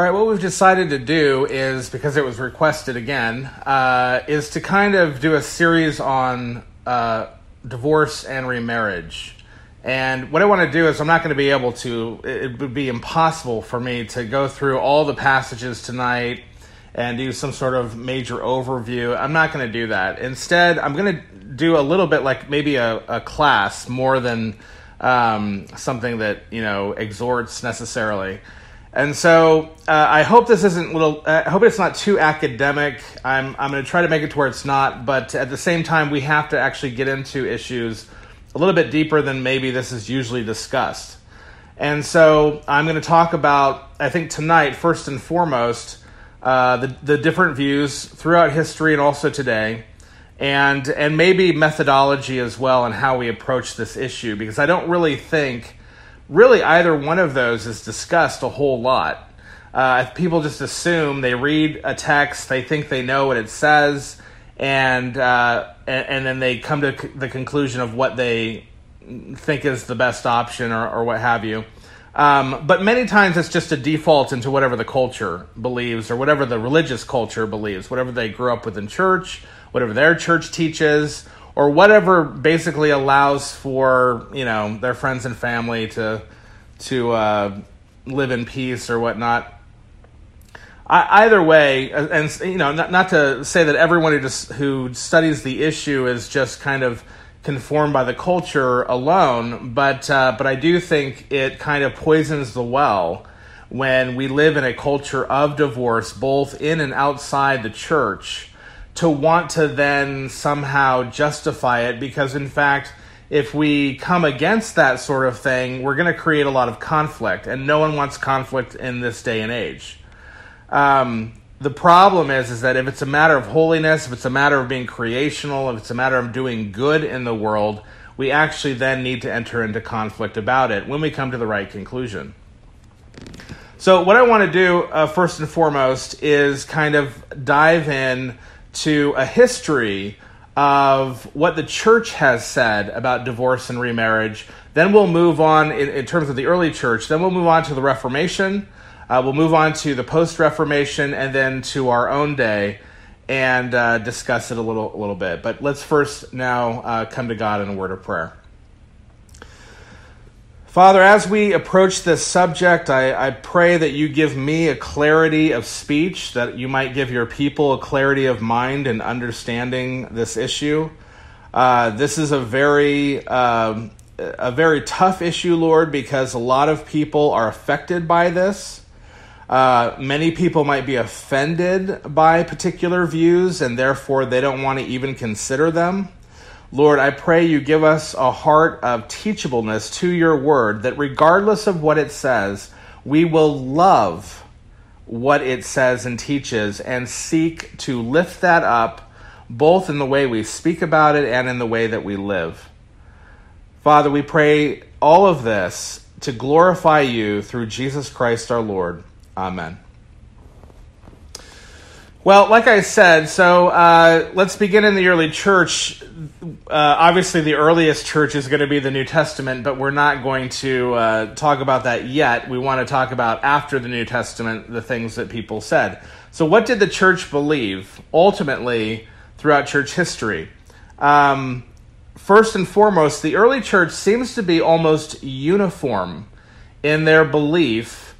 All right, what we've decided to do is because it was requested again, uh, is to kind of do a series on uh, divorce and remarriage. And what I want to do is, I'm not going to be able to, it would be impossible for me to go through all the passages tonight and do some sort of major overview. I'm not going to do that. Instead, I'm going to do a little bit like maybe a, a class more than um, something that, you know, exhorts necessarily. And so uh, I hope this isn't little. I hope it's not too academic. I'm I'm going to try to make it to where it's not, but at the same time, we have to actually get into issues a little bit deeper than maybe this is usually discussed. And so I'm going to talk about, I think tonight, first and foremost, uh, the the different views throughout history and also today, and and maybe methodology as well and how we approach this issue because I don't really think really either one of those is discussed a whole lot. Uh, people just assume they read a text, they think they know what it says, and uh, and, and, then they come to the conclusion of what they think is the best option or, or what have you. Um, but many times it's just a default into whatever the culture believes or whatever the religious culture believes, whatever they grew up with in church, whatever their church teaches, or whatever basically allows for you know their friends and family to to uh, live in peace or whatnot. I, either way, and you know, not, not to say that everyone who just who studies the issue is just kind of conformed by the culture alone, but uh, but I do think it kind of poisons the well when we live in a culture of divorce, both in and outside the church to want to then somehow justify it because, in fact, if we come against that sort of thing, we're going to create a lot of conflict, and no one wants conflict in this day and age. Um, the problem is, is that if it's a matter of holiness, if it's a matter of being creational, if it's a matter of doing good in the world, we actually then need to enter into conflict about it when we come to the right conclusion. So, what I want to do uh, first and foremost is kind of dive in to a history of what the church has said about divorce and remarriage. Then we'll move on in, in terms of the early church. Then we'll move on to the Reformation. Uh, we'll move on to the post Reformation and then to our own day and uh, discuss it a little, a little bit. But let's first now uh, come to God in a word of prayer. Father, as we approach this subject, I, I, pray that you give me a clarity of speech, that you might give your people a clarity of mind in understanding this issue. Uh, this is a very um, a very tough issue, Lord, because a lot of people are affected by this. Uh, many people might be offended by particular views, and therefore they don't want to even consider them. Lord, I pray you give us a heart of teachableness to your word, that regardless of what it says, we will love what it says and teaches and seek to lift that up, both in the way we speak about it and in the way that we live. Father, we pray all of this to glorify you through Jesus Christ our Lord. Amen. Well, like I said, so uh, let's begin in the early church. Uh, obviously, the earliest church is going to be the New Testament, but we're not going to uh, talk about that yet. We want to talk about after the New Testament the things that people said. So, what did the church believe ultimately throughout church history? Um, first and foremost, the early church seems to be almost uniform in their belief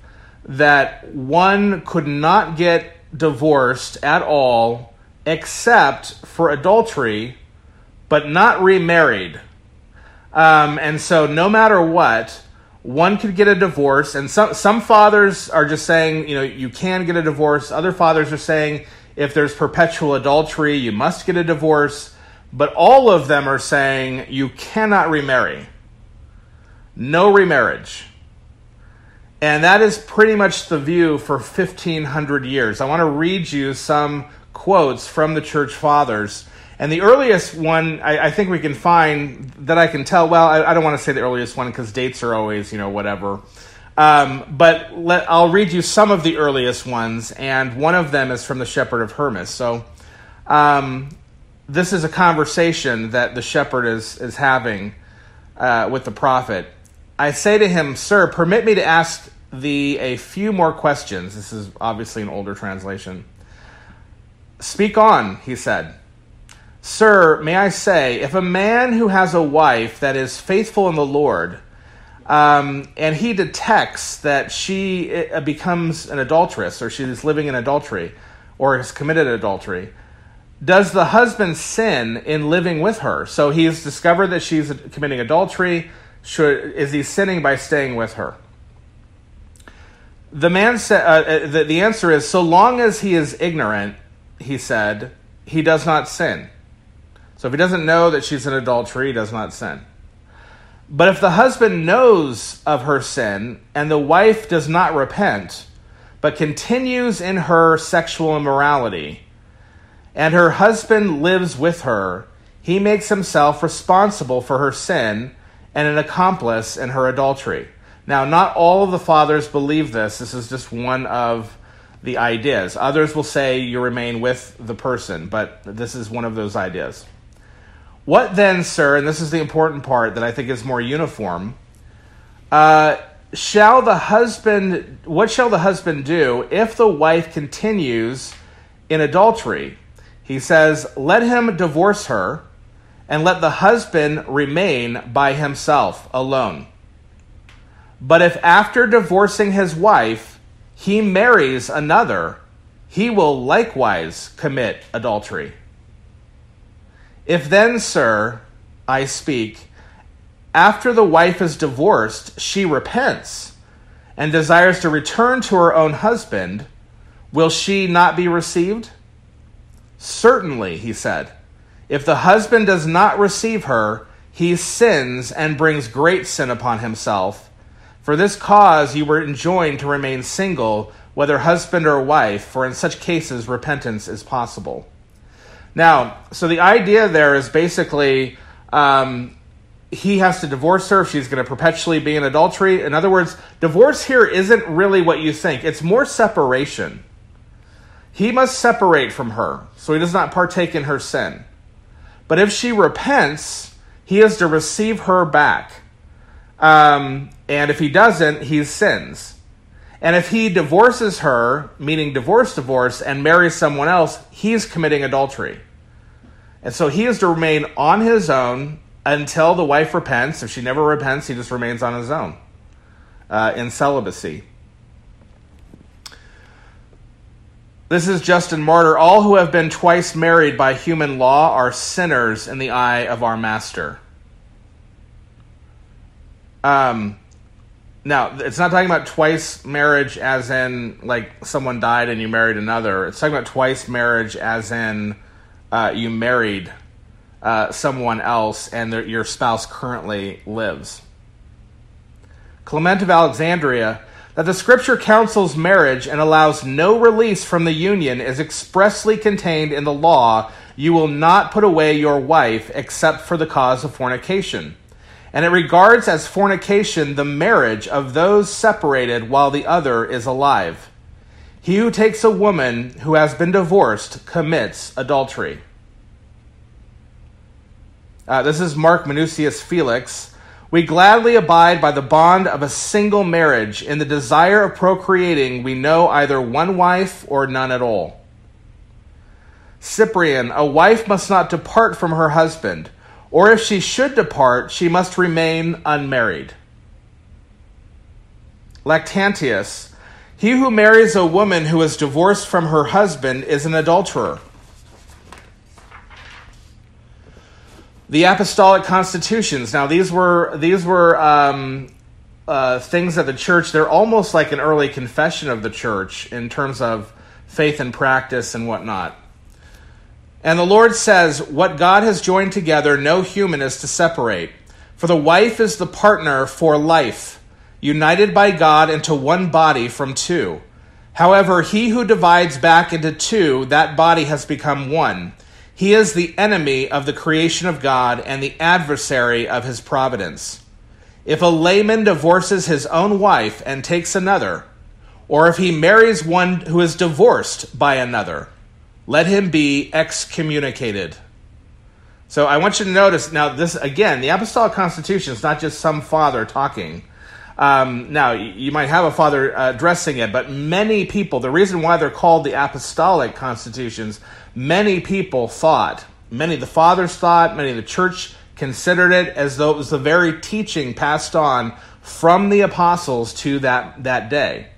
that one could not get divorced at all except for adultery, but not remarried. Um, and so, no matter what, one could get a divorce. And some, some fathers are just saying, you know, you can get a divorce. Other fathers are saying, if there's perpetual adultery, you must get a divorce. But all of them are saying you cannot remarry. No remarriage. And that is pretty much the view for 1500 years. I want to read you some quotes from the church fathers. And the earliest one I, I think we can find that I can tell, well, I, I don't want to say the earliest one because dates are always, you know, whatever. Um, but let, I'll read you some of the earliest ones, and one of them is from the shepherd of Hermas. So um, this is a conversation that the shepherd is, is having uh, with the prophet. I say to him, Sir, permit me to ask thee a few more questions. This is obviously an older translation. Speak on, he said. Sir, may I say, if a man who has a wife that is faithful in the Lord, um, and he detects that she uh, becomes an adulteress or she is living in adultery or has committed adultery, does the husband sin in living with her? So he's discovered that she's committing adultery. Should, is he sinning by staying with her? The man said, uh, uh, the, the answer is so long as he is ignorant, he said, he does not sin. So if he doesn't know that she's in adultery, he does not sin. But if the husband knows of her sin and the wife does not repent, but continues in her sexual immorality, and her husband lives with her, he makes himself responsible for her sin and an accomplice in her adultery. Now, not all of the fathers believe this. This is just one of the ideas. Others will say you remain with the person, but this is one of those ideas. What then, sir, and this is the important part that I think is more uniform, uh, shall the husband, what shall the husband do if the wife continues in adultery? He says, Let him divorce her, and let the husband remain by himself alone. But if after divorcing his wife he marries another, he will likewise commit adultery. If then, sir, I speak, after the wife is divorced, she repents and desires to return to her own husband, will she not be received? Certainly, he said. If the husband does not receive her, he sins and brings great sin upon himself. For this cause you were enjoined to remain single, whether husband or wife, for in such cases repentance is possible. Now, so the idea there is basically um, he has to divorce her if she's going to perpetually be in adultery. In other words, divorce here isn't really what you think, it's more separation. He must separate from her so he does not partake in her sin. But if she repents, he is to receive her back. Um, and if he doesn't, he sins. And if he divorces her, meaning divorce, divorce, and marries someone else, he's committing adultery. And so he is to remain on his own until the wife repents. If she never repents, he just remains on his own uh, in celibacy. This is Justin Martyr. All who have been twice married by human law are sinners in the eye of our master. Um, now, it's not talking about twice marriage as in like someone died and you married another. It's talking about twice marriage as in uh, you married uh, someone else and your spouse currently lives. Clement of Alexandria that the Scripture counsels marriage and allows no release from the union is expressly contained in the law you will not put away your wife except for the cause of fornication. And it regards as fornication the marriage of those separated while the other is alive. He who takes a woman who has been divorced commits adultery. Uh, this is Mark Minucius Felix we gladly abide by the bond of a single marriage. In the desire of procreating, we know either one wife or none at all. Cyprian, a wife must not depart from her husband, or if she should depart, she must remain unmarried. Lactantius, he who marries a woman who is divorced from her husband is an adulterer. The apostolic constitutions. Now these were these were um, uh, things that the church. They're almost like an early confession of the church in terms of faith and practice and whatnot. And the Lord says, "What God has joined together, no human is to separate. For the wife is the partner for life, united by God into one body from two. However, he who divides back into two, that body has become one." He is the enemy of the creation of God and the adversary of his providence. If a layman divorces his own wife and takes another, or if he marries one who is divorced by another, let him be excommunicated. So I want you to notice now, this again, the Apostolic Constitution is not just some father talking. Um, now, you might have a father uh, addressing it, but many people, the reason why they're called the apostolic constitutions, many people thought, many of the fathers thought, many of the church considered it as though it was the very teaching passed on from the apostles to that, that day.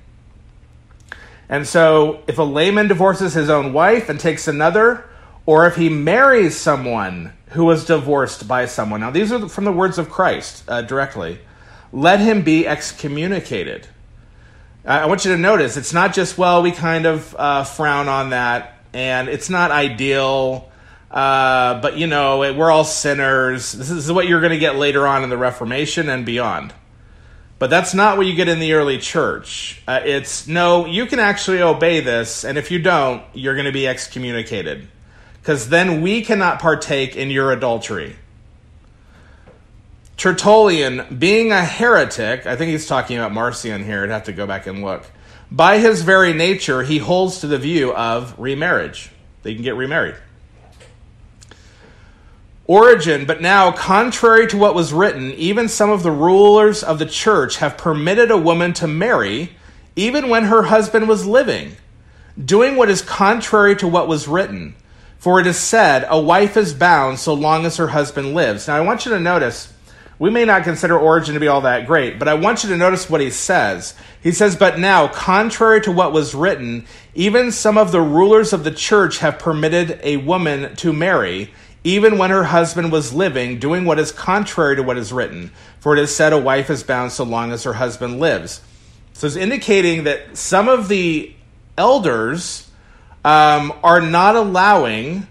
And so, if a layman divorces his own wife and takes another, or if he marries someone who was divorced by someone, now these are from the words of Christ uh, directly let him be excommunicated. I want you to notice it's not just, well, we kind of uh, frown on that, and it's not ideal, uh, but you know, we're all sinners. This is what you're going to get later on in the Reformation and beyond. But that's not what you get in the early church. Uh, it's no, you can actually obey this, and if you don't, you're going to be excommunicated. Because then we cannot partake in your adultery. Tertullian, being a heretic, I think he's talking about Marcion here, I'd have to go back and look. By his very nature, he holds to the view of remarriage. They can get remarried. Origen, but now, contrary to what was written, even some of the rulers of the church have permitted a woman to marry, even when her husband was living, doing what is contrary to what was written. For it is said, A wife is bound so long as her husband lives. Now, I want you to notice we may not consider Origen to be all that great, but I want you to notice what he says. He says, But now, contrary to what was written, even some of the rulers of the church have permitted a woman to marry, even when her husband was living, doing what is contrary to what is written. For it is said, A wife is bound so long as her husband lives. So it's indicating that some of the elders um, are not allowing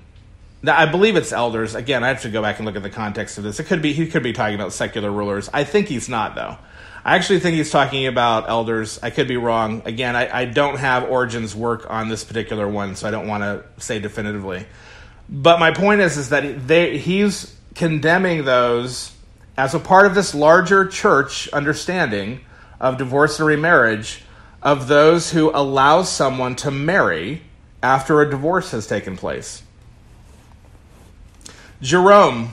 I believe it's elders. Again, I have to go back and look at the context of this. It could be he could be talking about secular rulers. I think he's not though. I actually think he's talking about elders. I could be wrong. Again, I, I don't have Origen's work on this particular one, so I don't want to say definitively. But my point is, is that they, he's condemning those as a part of this larger church understanding of divorce and remarriage of those who allow someone to marry after a divorce has taken place. Jerome,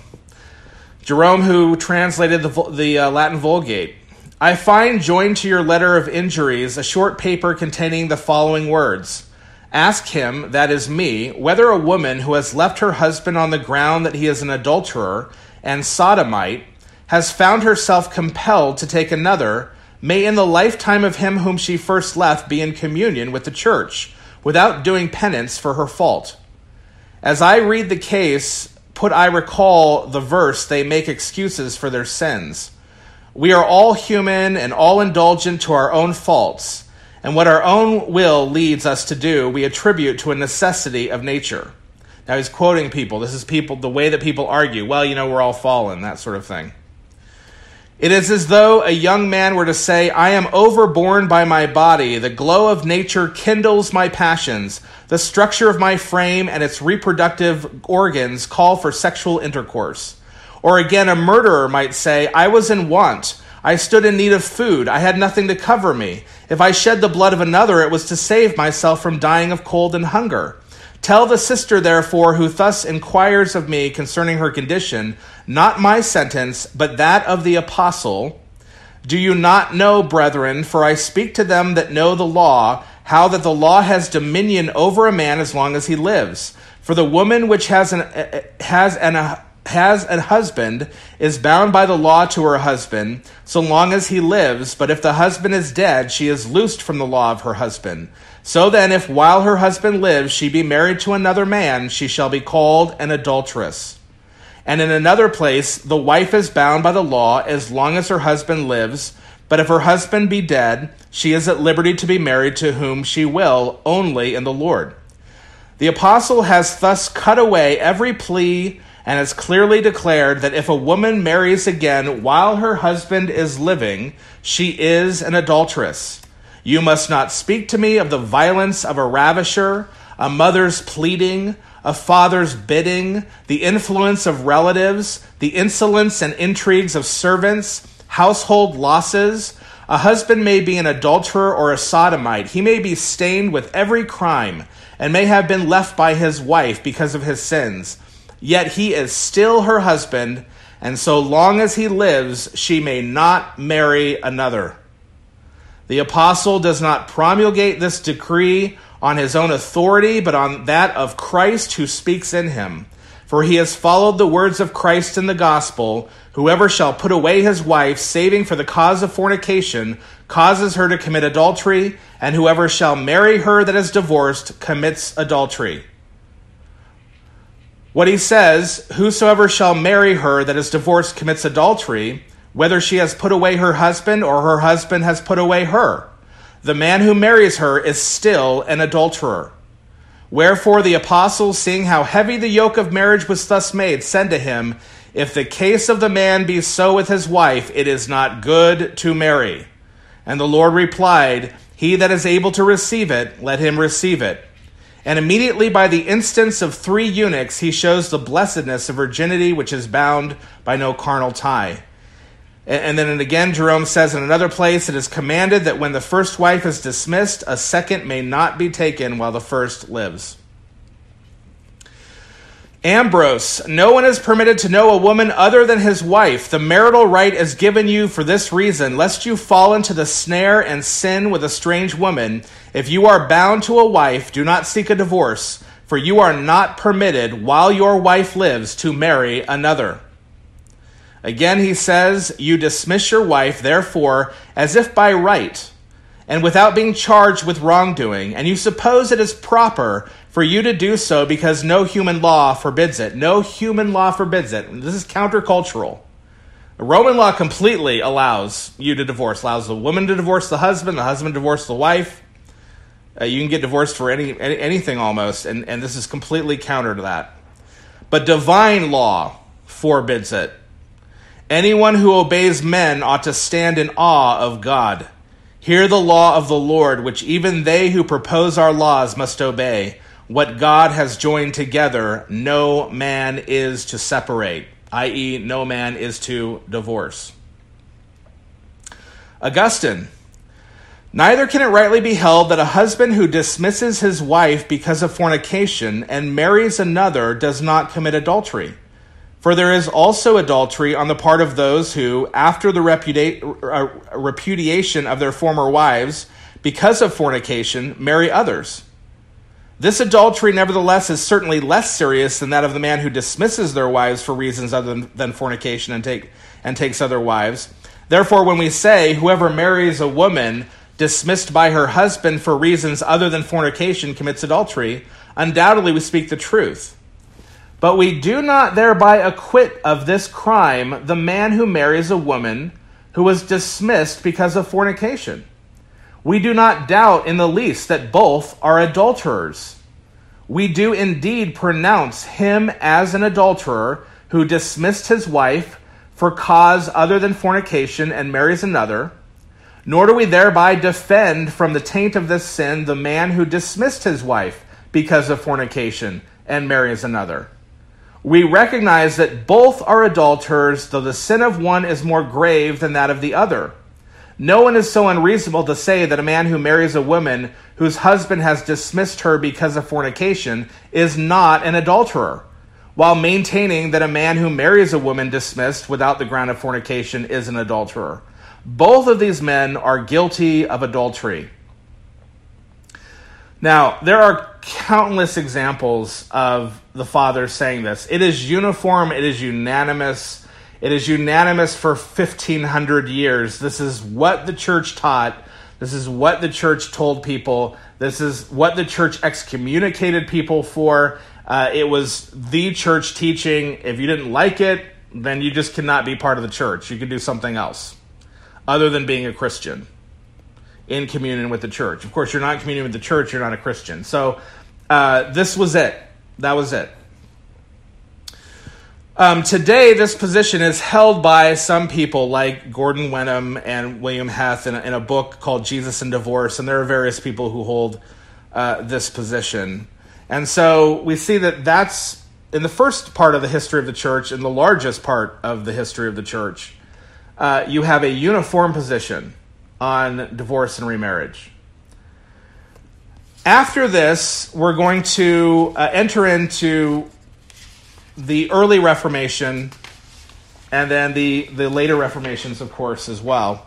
Jerome, who translated the, the uh, Latin Vulgate. I find joined to your letter of injuries a short paper containing the following words. Ask him, that is me, whether a woman who has left her husband on the ground that he is an adulterer and sodomite has found herself compelled to take another, may in the lifetime of him whom she first left be in communion with the church, without doing penance for her fault. As I read the case, put I recall the verse, they make excuses for their sins. We are all human and all indulgent to our own faults, and what our own will leads us to do, we attribute to a necessity of nature. Now he's quoting people. This is people the way that people argue. Well, you know, we're all fallen, that sort of thing. It is as though a young man were to say, I am overborne by my body. The glow of nature kindles my passions. The structure of my frame and its reproductive organs call for sexual intercourse. Or again, a murderer might say, I was in want. I stood in need of food. I had nothing to cover me. If I shed the blood of another, it was to save myself from dying of cold and hunger. Tell the sister, therefore, who thus inquires of me concerning her condition, not my sentence, but that of the apostle. Do you not know, brethren, for I speak to them that know the law, how that the law has dominion over a man as long as he lives? For the woman which has an, eh, eh, has an, eh, has a husband is bound by the law to her husband so long as he lives, but if the husband is dead, she is loosed from the law of her husband. So then, if while her husband lives she be married to another man, she shall be called an adulteress. And in another place, the wife is bound by the law as long as her husband lives, but if her husband be dead, she is at liberty to be married to whom she will, only in the Lord. The apostle has thus cut away every plea and has clearly declared that if a woman marries again while her husband is living, she is an adulteress. You must not speak to me of the violence of a ravisher, a mother's pleading, a father's bidding, the influence of relatives, the insolence and intrigues of servants, household losses. A husband may be an adulterer or a sodomite. He may be stained with every crime and may have been left by his wife because of his sins. Yet he is still her husband, and so long as he lives, she may not marry another. The apostle does not promulgate this decree on his own authority, but on that of Christ who speaks in him. For he has followed the words of Christ in the gospel Whoever shall put away his wife, saving for the cause of fornication, causes her to commit adultery, and whoever shall marry her that is divorced commits adultery. What he says, Whosoever shall marry her that is divorced commits adultery, whether she has put away her husband or her husband has put away her. The man who marries her is still an adulterer. Wherefore the apostles, seeing how heavy the yoke of marriage was thus made, said to him, if the case of the man be so with his wife, it is not good to marry. And the Lord replied, He that is able to receive it, let him receive it. And immediately by the instance of three eunuchs, he shows the blessedness of virginity which is bound by no carnal tie. And then again, Jerome says in another place, it is commanded that when the first wife is dismissed, a second may not be taken while the first lives. Ambrose, no one is permitted to know a woman other than his wife. The marital right is given you for this reason, lest you fall into the snare and sin with a strange woman. If you are bound to a wife, do not seek a divorce, for you are not permitted, while your wife lives, to marry another. Again, he says, You dismiss your wife, therefore, as if by right, and without being charged with wrongdoing, and you suppose it is proper for you to do so because no human law forbids it. No human law forbids it. This is countercultural. Roman law completely allows you to divorce, allows the woman to divorce the husband, the husband to divorce the wife. Uh, you can get divorced for any, any anything almost, and, and this is completely counter to that. But divine law forbids it. Anyone who obeys men ought to stand in awe of God. Hear the law of the Lord, which even they who propose our laws must obey. What God has joined together, no man is to separate, i.e., no man is to divorce. Augustine. Neither can it rightly be held that a husband who dismisses his wife because of fornication and marries another does not commit adultery. For there is also adultery on the part of those who, after the uh, repudiation of their former wives, because of fornication, marry others. This adultery, nevertheless, is certainly less serious than that of the man who dismisses their wives for reasons other than, than fornication and, take, and takes other wives. Therefore, when we say whoever marries a woman dismissed by her husband for reasons other than fornication commits adultery, undoubtedly we speak the truth. But we do not thereby acquit of this crime the man who marries a woman who was dismissed because of fornication. We do not doubt in the least that both are adulterers. We do indeed pronounce him as an adulterer who dismissed his wife for cause other than fornication and marries another, nor do we thereby defend from the taint of this sin the man who dismissed his wife because of fornication and marries another. We recognize that both are adulterers, though the sin of one is more grave than that of the other. No one is so unreasonable to say that a man who marries a woman whose husband has dismissed her because of fornication is not an adulterer, while maintaining that a man who marries a woman dismissed without the ground of fornication is an adulterer. Both of these men are guilty of adultery. Now, there are countless examples of the fathers saying this. It is uniform, it is unanimous it is unanimous for 1500 years. This is what the church taught. This is what the church told people. This is what the church excommunicated people for. Uh, it was the church teaching. If you didn't like it, then you just cannot be part of the church. You can do something else other than being a Christian in communion with the church. Of course, you're not in communion with the church, you're not a Christian. So uh, this was it. That was it. Um, today, this position is held by some people like Gordon Wenham and William Heth in a, in a book called Jesus and Divorce, and there are various people who hold uh, this position. And so we see that that's in the first part of the history of the church, in the largest part of the history of the church, uh, you have a uniform position on divorce and remarriage. After this, we're going to uh, enter into the early Reformation and then the, the later Reformations, of course, as well.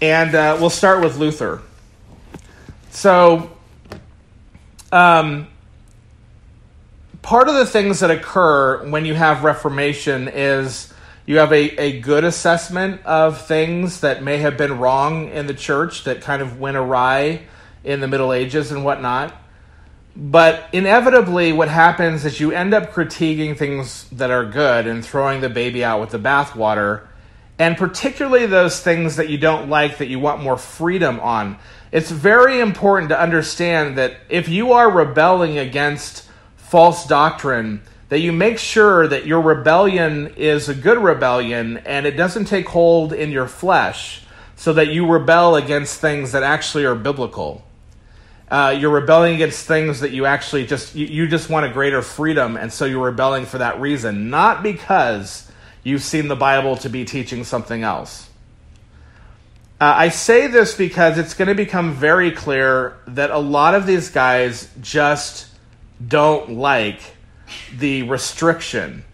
And uh, we'll start with Luther. So, um, part of the things that occur when you have Reformation is you have a, a good assessment of things that may have been wrong in the church that kind of went awry in the Middle Ages and whatnot. But inevitably, what happens is you end up critiquing things that are good and throwing the baby out with the bathwater, and particularly those things that you don't like that you want more freedom on. It's very important to understand that if you are rebelling against false doctrine, that you make sure that your rebellion is a good rebellion and it doesn't take hold in your flesh so that you rebel against things that actually are biblical. Uh, you're rebelling against things that you actually just you, you just want a greater freedom and so you're rebelling for that reason. Not because you've seen the bible to be teaching something else. Uh, i say this because it's going to become very clear that a lot of these guys just don't like the restriction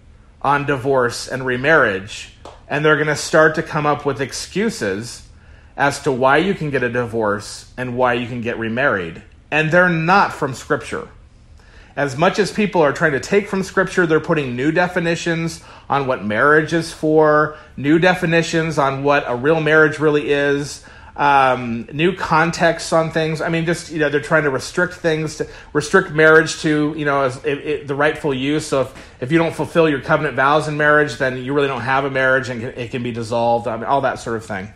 on divorce and remarriage and they're going to start to come up with excuses as to why you can get a divorce and why you can get remarried. And they're not from Scripture. As much as people are trying to take from Scripture, they're putting new definitions on what marriage is for, new definitions on what a real marriage really is, um, new contexts on things. I mean, just you know, they're trying to restrict things, to restrict marriage to you know as, it, it, the rightful use. So if, if you don't fulfill your covenant vows in marriage, then you really don't have a marriage, and it can be dissolved. I mean, all that sort of thing.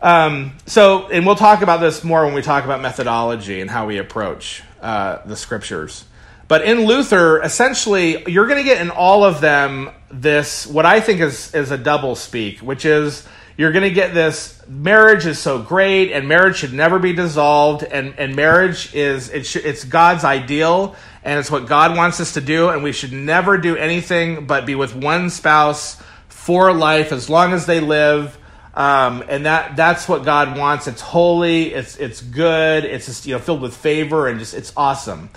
Um, so, and we'll talk about this more when we talk about methodology and how we approach uh, the scriptures. But in Luther, essentially, you're going to get in all of them this, what I think is, is a double speak, which is you're going to get this marriage is so great and marriage should never be dissolved and, and marriage is it sh- it's god's ideal and it's what god wants us to do and we should never do anything but be with one spouse for life as long as they live um, and that that's what God wants. It's holy. It's it's good. It's just you know filled with favor and just it's awesome.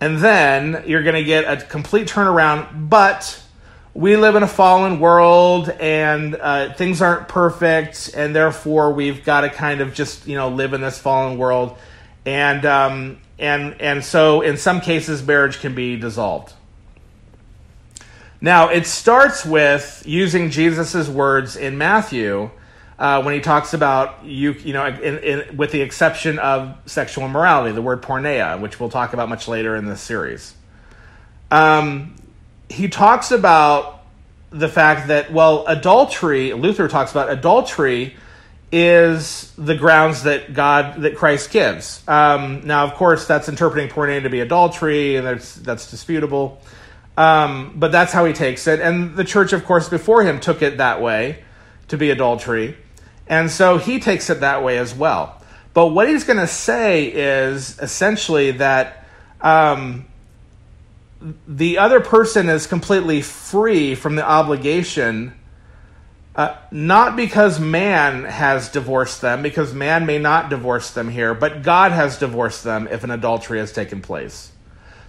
And then you're going to get a complete turnaround. But we live in a fallen world, and uh, things aren't perfect, and therefore we've got to kind of just you know live in this fallen world. And um, and and so in some cases marriage can be dissolved. Now it starts with using Jesus' words in Matthew uh, when he talks about you, you know, in, in, with the exception of sexual immorality, the word porneia, which we'll talk about much later in this series. Um, he talks about the fact that well, adultery. Luther talks about adultery is the grounds that God that Christ gives. Um, now, of course, that's interpreting porneia to be adultery, and that's that's disputable. Um, but that's how he takes it, and the church, of course, before him took it that way to be adultery. And so he takes it that way as well. But what he's going to say is essentially that um, the other person is completely free from the obligation, uh, not because man has divorced them, because man may not divorce them here, but God has divorced them if an adultery has taken place.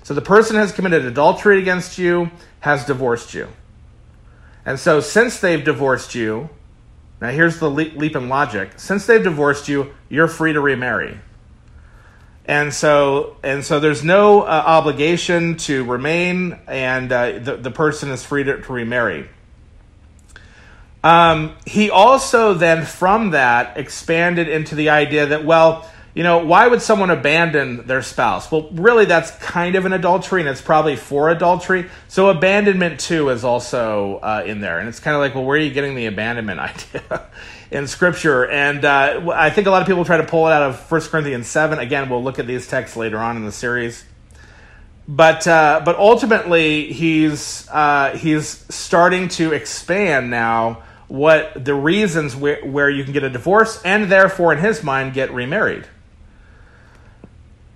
So the person has committed adultery against you, has divorced you. And so since they've divorced you, now, here's the leap in logic. Since they've divorced you, you're free to remarry. And so, and so there's no uh, obligation to remain, and uh, the, the person is free to, to remarry. Um, he also then, from that, expanded into the idea that, well, you know, why would someone abandon their spouse? Well, really, that's kind of an adultery, and it's probably for adultery. So, abandonment too is also uh, in there, and it's kind of like, well, where are you getting the abandonment idea in Scripture? And uh, I think a lot of people try to pull it out of 1 Corinthians seven. Again, we'll look at these texts later on in the series. But uh, but ultimately, he's uh, he's starting to expand now what the reasons where, where you can get a divorce, and therefore, in his mind, get remarried.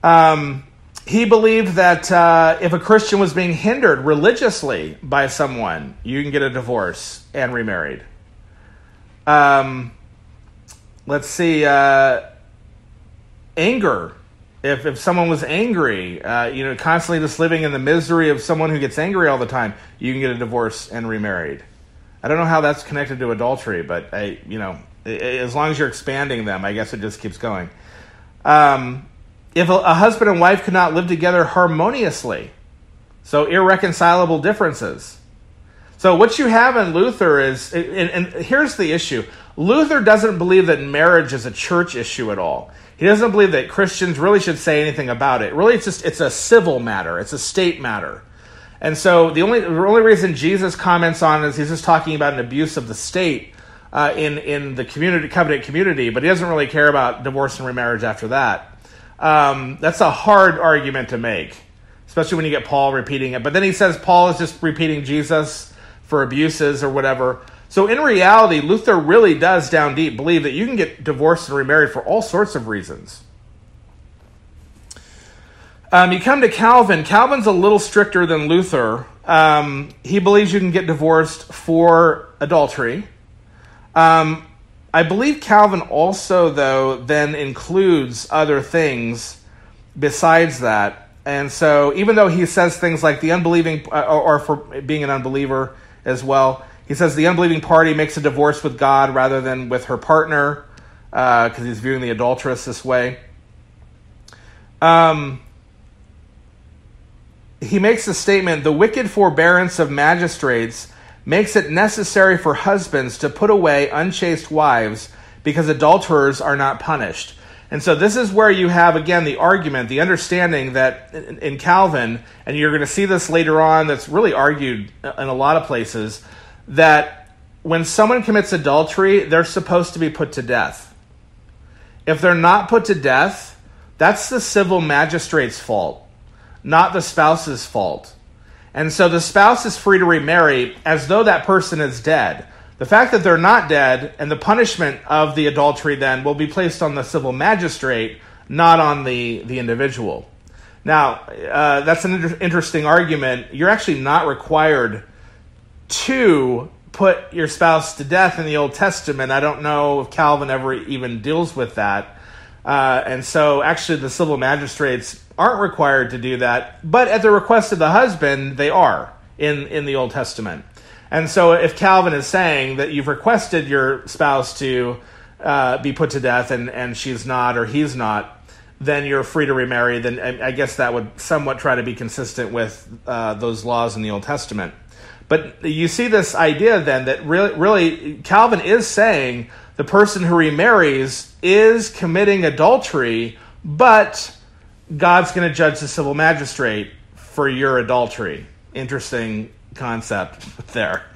Um, he believed that uh, if a Christian was being hindered religiously by someone, you can get a divorce and remarried. Um, let's see, uh, anger. If, if someone was angry, uh, you know, constantly just living in the misery of someone who gets angry all the time, you can get a divorce and remarried. I don't know how that's connected to adultery, but I, you know, As long as you're expanding them, I guess it just keeps going. Um, if a, a husband and wife could not live together harmoniously, so irreconcilable differences. So what you have in Luther is, and, and here's the issue Luther doesn't believe that marriage is a church issue at all. He doesn't believe that Christians really should say anything about it. Really, it's just it's a civil matter. It's a state matter. And so the only the only reason Jesus comments on is he's just talking about an abuse of the state uh, in in the community covenant community, but he doesn't really care about divorce and remarriage after that. Um, that's a hard argument to make, especially when you get Paul repeating it. But then he says Paul is just repeating Jesus for abuses or whatever. So in reality, Luther really does down deep believe that you can get divorced and remarried for all sorts of reasons. Um, you come to Calvin. Calvin's a little stricter than Luther. Um, he believes you can get divorced for adultery. Um, I believe Calvin also, though, then includes other things besides that. And so, even though he says things like the unbelieving, uh, or, or for being an unbeliever as well, he says the unbelieving party makes a divorce with God rather than with her partner because uh, he's viewing the adulteress this way. Um, he makes the statement the wicked forbearance of magistrates makes it necessary for husbands to put away unchaste wives because adulterers are not punished. And so this is where you have again the argument, the understanding that in Calvin, and you're going to see this later on, that's really argued in a lot of places, that when someone commits adultery, they're supposed to be put to death. If they're not put to death, that's the civil magistrate's fault, not the spouse's fault. And so the spouse is free to remarry as though that person is dead. The fact that they're not dead and the punishment of the adultery then will be placed on the civil magistrate, not on the, the individual. Now, uh, that's an inter- interesting argument. You're actually not required to put your spouse to death in the Old Testament. I don't know if Calvin ever even deals with that. Uh, and so, actually, the civil magistrates aren't required to do that, but at the request of the husband, they are in, in the Old Testament. And so, if Calvin is saying that you've requested your spouse to uh, be put to death and, and she's not or he's not, then you're free to remarry. Then I guess that would somewhat try to be consistent with uh, those laws in the Old Testament. But you see this idea then that really, really, Calvin is saying the person who remarries is committing adultery, but God's going to judge the civil magistrate for your adultery. Interesting concept there.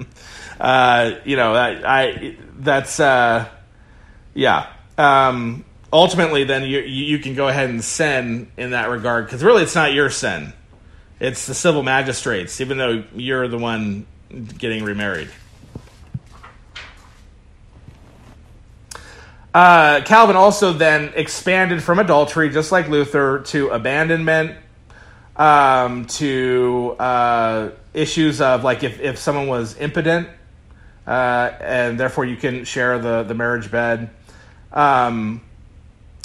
Uh, you know, I, I that's uh, yeah. Um, ultimately, then you you can go ahead and sin in that regard because really it's not your sin. It's the civil magistrates, even though you're the one getting remarried. Uh, Calvin also then expanded from adultery, just like Luther, to abandonment, um, to uh, issues of like if, if someone was impotent, uh, and therefore you can share the, the marriage bed. Um,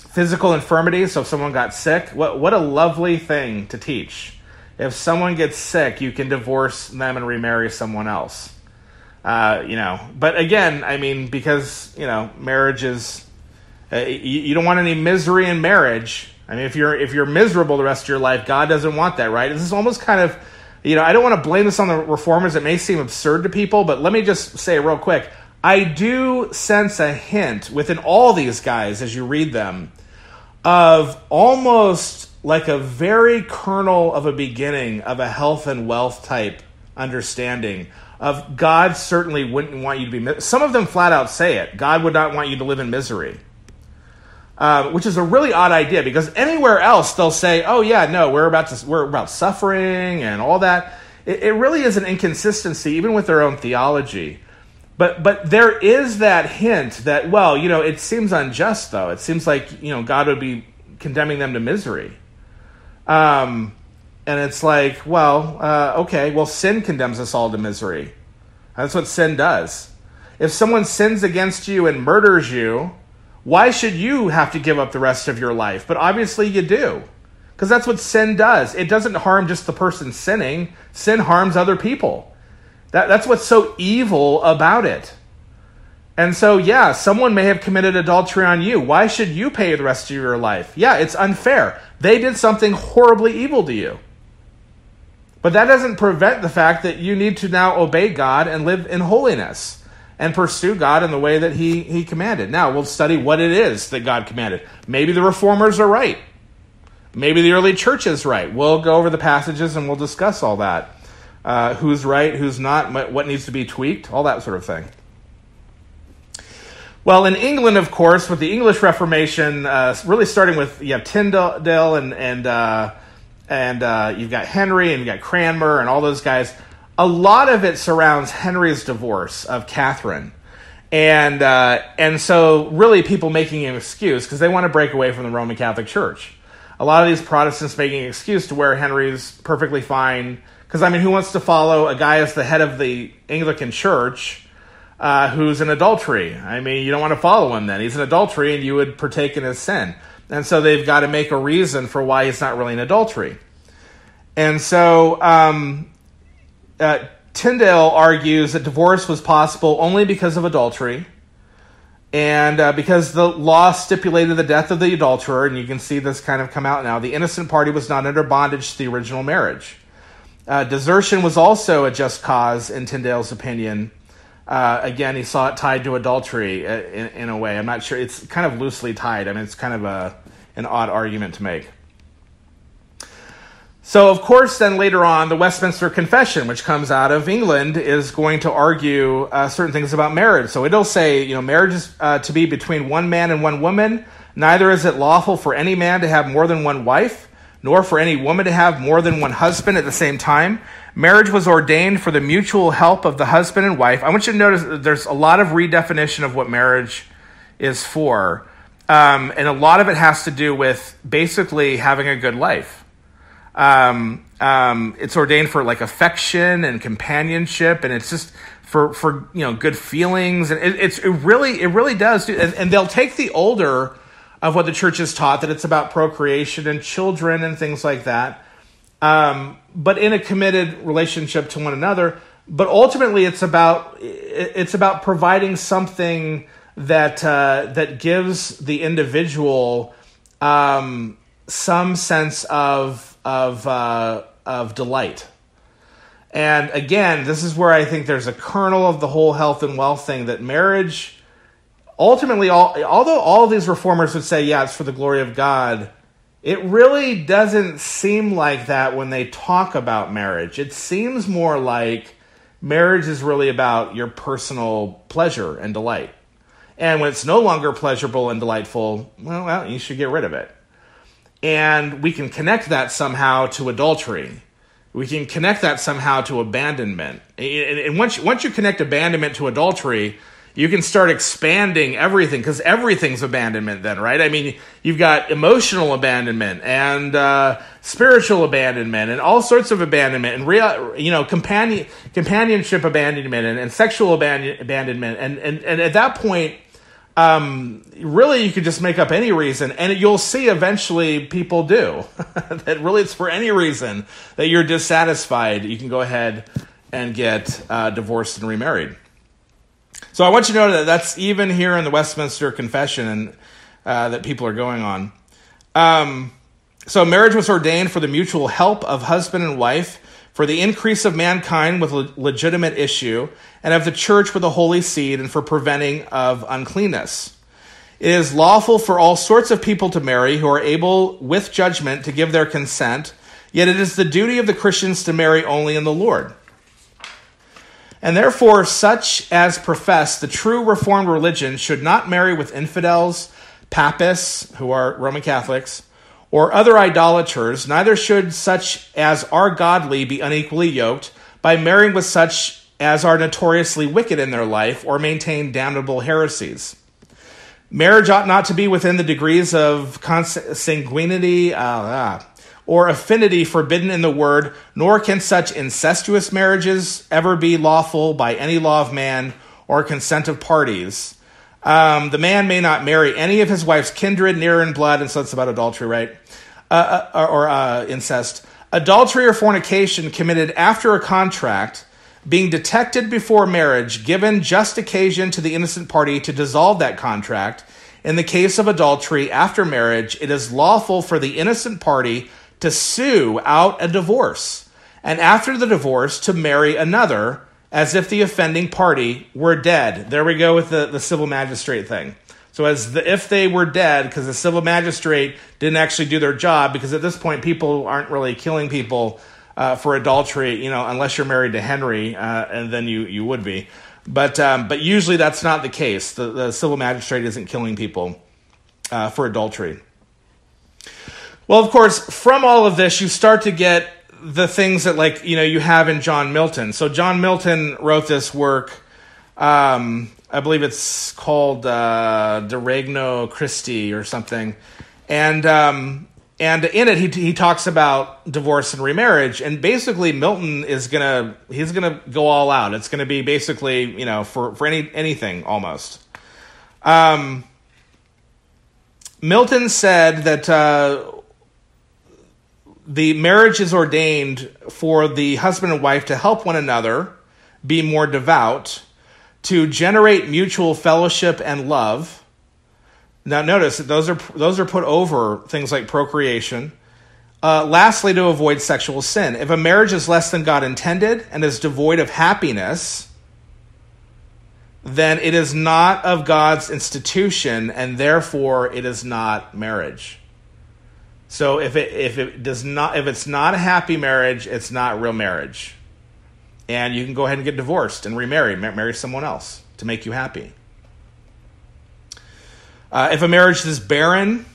physical infirmity, so if someone got sick, what, what a lovely thing to teach. If someone gets sick, you can divorce them and remarry someone else. Uh, you know, but again, I mean, because you know, marriage is uh, you, you, don't want any misery in marriage. I mean, if you're if you're miserable the rest of your life, God doesn't want that, right? This is almost kind of, you know, I don't want to blame this on the reformers. It may seem absurd to people, but let me just say real quick. I do sense a hint within all these guys as you read them of almost like a very kernel of a beginning of a health and wealth type understanding of God certainly wouldn't want you to be. Some of them flat out say it. God would not want you to live in misery. Uh, which is a really odd idea because anywhere else they'll say, "Oh yeah, no, we're about to we're about suffering and all that." It, it really is an inconsistency, even with their own theology. But but there is that hint that well, you know, it seems unjust though. It seems like you know God would be condemning them to misery. Um, and it's like, well, uh, okay, well, sin condemns us all to misery. That's what sin does. If someone sins against you and murders you, why should you have to give up the rest of your life? But obviously you do. Because that's what sin does. It doesn't harm just the person sinning, sin harms other people. That, that's what's so evil about it. And so, yeah, someone may have committed adultery on you. Why should you pay the rest of your life? Yeah, it's unfair. They did something horribly evil to you. But that doesn't prevent the fact that you need to now obey God and live in holiness and pursue God in the way that He, he commanded. Now, we'll study what it is that God commanded. Maybe the reformers are right. Maybe the early church is right. We'll go over the passages and we'll discuss all that. Uh, who's right, who's not, what needs to be tweaked, all that sort of thing. Well, in England, of course, with the English Reformation, uh, really starting with you have Tyndale and and uh, and uh, you've got Henry and you've got Cranmer and all those guys. A lot of it surrounds Henry's divorce of Catherine, and uh, and so really people making an excuse because they want to break away from the Roman Catholic Church. A lot of these Protestants making an excuse to where Henry's perfectly fine because I mean, who wants to follow a guy as the head of the Anglican Church? uh, who's in adultery. I mean, you don't want to follow him then. He's in adultery and you would partake in his sin. And so they've got to make a reason for why it's not really an adultery. And so um, uh, Tyndale argues that divorce was possible only because of adultery and uh, because the law stipulated the death of the adulterer, and you can see this kind of come out now, the innocent party was not under bondage to the original marriage. Uh, desertion was also a just cause, in Tyndale's opinion, uh, again, he saw it tied to adultery uh, in, in, a way. I'm not sure. It's kind of loosely tied. I mean, it's kind of a, an odd argument to make. So, of course, then later on, the Westminster Confession, which comes out of England, is going to argue uh, certain things about marriage. So it'll say, you know, marriage is uh, to be between one man and one woman. Neither is it lawful for any man to have more than one wife, nor for any woman to have more than one husband at the same time. Marriage was ordained for the mutual help of the husband and wife. I want you to notice there's a lot of redefinition of what marriage is for. Um, and a lot of it has to do with basically having a good life. Um, um, it's ordained for like affection and companionship, and it's just for for you know good feelings, and it, it's it really it really does. Do, and, and they'll take the older of what the church has taught that it's about procreation and children and things like that um, but in a committed relationship to one another. But ultimately, it's about it's about providing something that uh, that gives the individual um, some sense of of uh, of delight. And again, this is where I think there's a kernel of the whole health and wealth thing that marriage ultimately all, although all these reformers would say yeah it's for the glory of god it really doesn't seem like that when they talk about marriage. It seems more like marriage is really about your personal pleasure and delight. And when it's no longer pleasurable and delightful, well, well, you should get rid of it. And we can connect that somehow to adultery. We can connect that somehow to abandonment. And once, once you connect abandonment to adultery, you can start expanding everything because everything's abandonment then right i mean you've got emotional abandonment and uh, spiritual abandonment and all sorts of abandonment and real you know companion companionship abandonment and, and sexual abandonment and, and and at that point um, really you could just make up any reason and you'll see eventually people do that really it's for any reason that you're dissatisfied you can go ahead and get uh, divorced and remarried so I want you to know that that's even here in the Westminster Confession and uh, that people are going on. Um, so marriage was ordained for the mutual help of husband and wife, for the increase of mankind with a legitimate issue, and of the church with a holy seed, and for preventing of uncleanness. It is lawful for all sorts of people to marry who are able with judgment to give their consent, yet it is the duty of the Christians to marry only in the Lord. And therefore, such as profess the true Reformed religion should not marry with infidels, papists, who are Roman Catholics, or other idolaters, neither should such as are godly be unequally yoked by marrying with such as are notoriously wicked in their life or maintain damnable heresies. Marriage ought not to be within the degrees of consanguinity. Uh, ah, or affinity forbidden in the word, nor can such incestuous marriages ever be lawful by any law of man or consent of parties. Um, the man may not marry any of his wife's kindred, near in blood, and so it's about adultery, right? Uh, uh, or uh, incest. Adultery or fornication committed after a contract being detected before marriage, given just occasion to the innocent party to dissolve that contract. In the case of adultery after marriage, it is lawful for the innocent party to sue out a divorce, and after the divorce to marry another, as if the offending party were dead. There we go with the, the civil magistrate thing. So as the, if they were dead, because the civil magistrate didn't actually do their job, because at this point people aren't really killing people uh, for adultery, you know, unless you're married to Henry, uh, and then you you would be. But um, but usually that's not the case. The, the civil magistrate isn't killing people uh, for adultery. Well, of course, from all of this, you start to get the things that like you know you have in John Milton. So John Milton wrote this work. Um, I believe it's called uh, De Regno Christi or something, and um, and in it he he talks about divorce and remarriage, and basically Milton is gonna he's gonna go all out. It's gonna be basically you know for for any anything almost. Um, Milton said that. Uh, the marriage is ordained for the husband and wife to help one another be more devout, to generate mutual fellowship and love. Now, notice that those are those are put over things like procreation. Uh, lastly, to avoid sexual sin. If a marriage is less than God intended and is devoid of happiness, then it is not of God's institution, and therefore it is not marriage. So if it if it does not if it's not a happy marriage, it's not real marriage and you can go ahead and get divorced and remarry, marry someone else to make you happy. Uh, if a marriage is barren,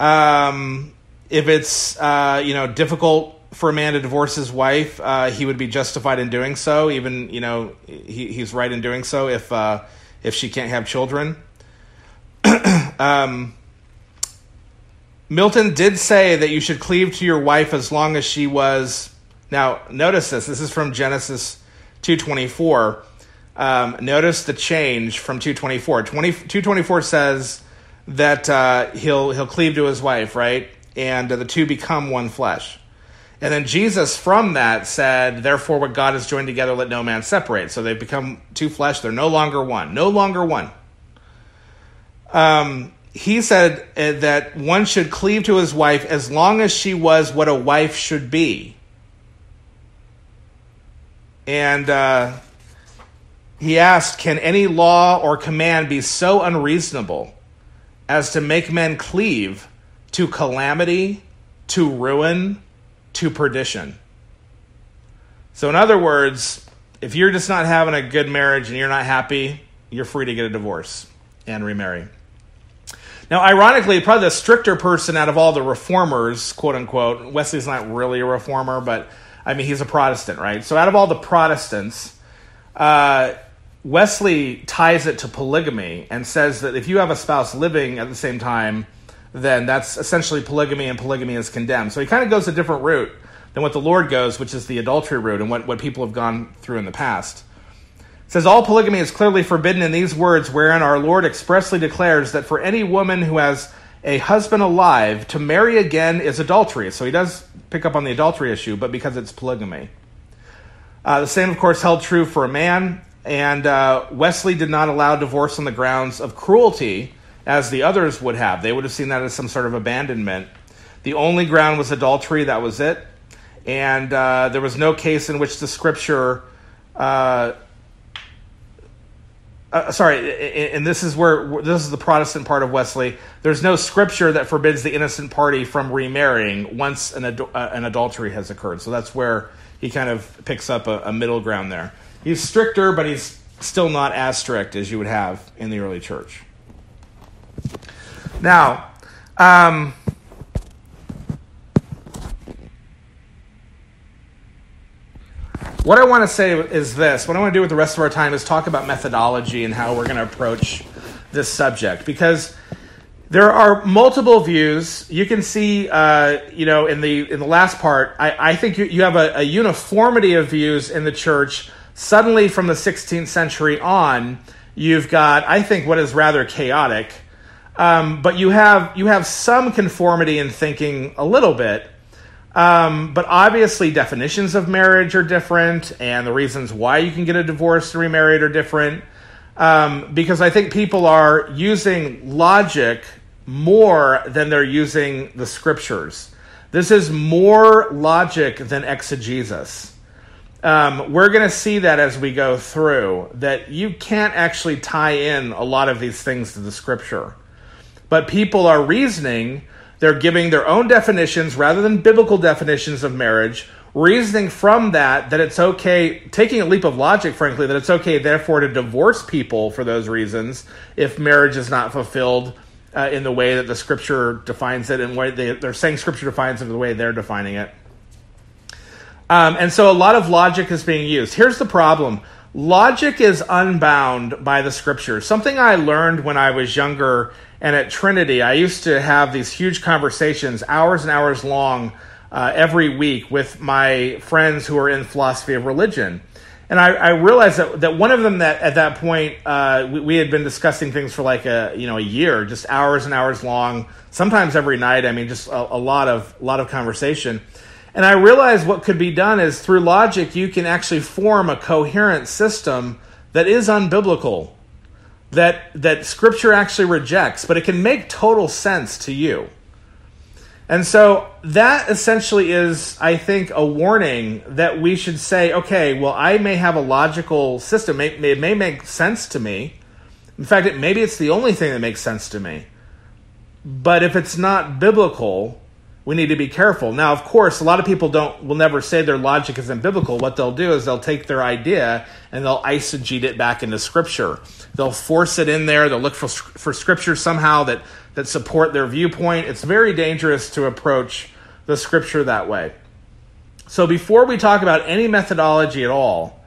um, if it's uh, you know difficult for a man to divorce his wife, uh, he would be justified in doing so. Even you know he, he's right in doing so if uh, if she can't have children. um, Milton did say that you should cleave to your wife as long as she was now, notice this. This is from Genesis 2.24. Um, notice the change from 224. 20, 224 says that uh, he'll, he'll cleave to his wife, right? And uh, the two become one flesh. And then Jesus from that said, Therefore, what God has joined together, let no man separate. So they've become two flesh. They're no longer one. No longer one. Um, he said uh, that one should cleave to his wife as long as she was what a wife should be and uh, he asked, Can any law or command be so unreasonable as to make men cleave to calamity, to ruin, to perdition? So, in other words, if you're just not having a good marriage and you're not happy, you're free to get a divorce and remarry. Now, ironically, probably the stricter person out of all the reformers, quote unquote, Wesley's not really a reformer, but I mean, he's a Protestant, right? So out of all the Protestants, uh, Wesley ties it to polygamy and says that if you have a spouse living at the same time, then that's essentially polygamy, and polygamy is condemned. So he kind of goes a different route than what the Lord goes, which is the adultery route and what, what people have gone through in the past. Says all polygamy is clearly forbidden in these words, wherein our Lord expressly declares that for any woman who has a husband alive to marry again is adultery. So he does pick up on the adultery issue, but because it's polygamy. Uh, the same, of course, held true for a man, and uh, Wesley did not allow divorce on the grounds of cruelty, as the others would have. They would have seen that as some sort of abandonment. The only ground was adultery, that was it. And uh, there was no case in which the scripture uh, sorry, and this is where this is the Protestant part of Wesley. There's no scripture that forbids the innocent party from remarrying once an, ad- uh, an adultery has occurred. So that's where he kind of picks up a, a, middle ground there. He's stricter, but he's still not as strict as you would have in the early church. Now, um, What I want to say is this what I want to do with the rest of our time is talk about methodology and how we're going to approach this subject because there are multiple views. You can see, uh, you know, in the in the last part, I, I think you, you have a, a, uniformity of views in the church. Suddenly, from the 16th century on, you've got, I think, what is rather chaotic. Um, but you have you have some conformity in thinking a little bit. Um, but obviously, definitions of marriage are different, and the reasons why you can get a divorce and remarried are different. Um, because I think people are using logic more than they're using the scriptures. This is more logic than exegesis. Um, we're going to see that as we go through, that you can't actually tie in a lot of these things to the scripture. But people are reasoning, they're giving their own definitions rather than biblical definitions of marriage, reasoning from that that it's okay, taking a leap of logic, frankly, that it's okay, therefore, to divorce people for those reasons if marriage is not fulfilled uh, in the way that the scripture defines it and why they, they're saying scripture defines it the way they're defining it. Um, and so a lot of logic is being used. Here's the problem logic is unbound by the scriptures. Something I learned when I was younger and at Trinity, I used to have these huge conversations, hours and hours long, uh, every week with my friends who are in philosophy of religion and I, I, realized that, that one of them that at that point uh, we, we, had been discussing things for like a you know a year, just hours and hours long, sometimes every night. I mean, just a, a lot of a lot of conversation. And I realized what could be done is through logic, you can actually form a coherent system that is unbiblical, that that Scripture actually rejects, but it can make total sense to you. And so that essentially is, I think, a warning that we should say, okay, well, I may have a logical system. It may, it may make sense to me. In fact, it, maybe it's the only thing that makes sense to me. But if it's not biblical, we need to be careful. Now, of course, a lot of people don't will never say their logic isn't biblical. What they'll do is they'll take their idea and they'll eisegete it back into scripture. They'll force it in there. They'll look for for scripture somehow that that support their viewpoint. It's very dangerous to approach the scripture that way. So before we talk about any methodology at all,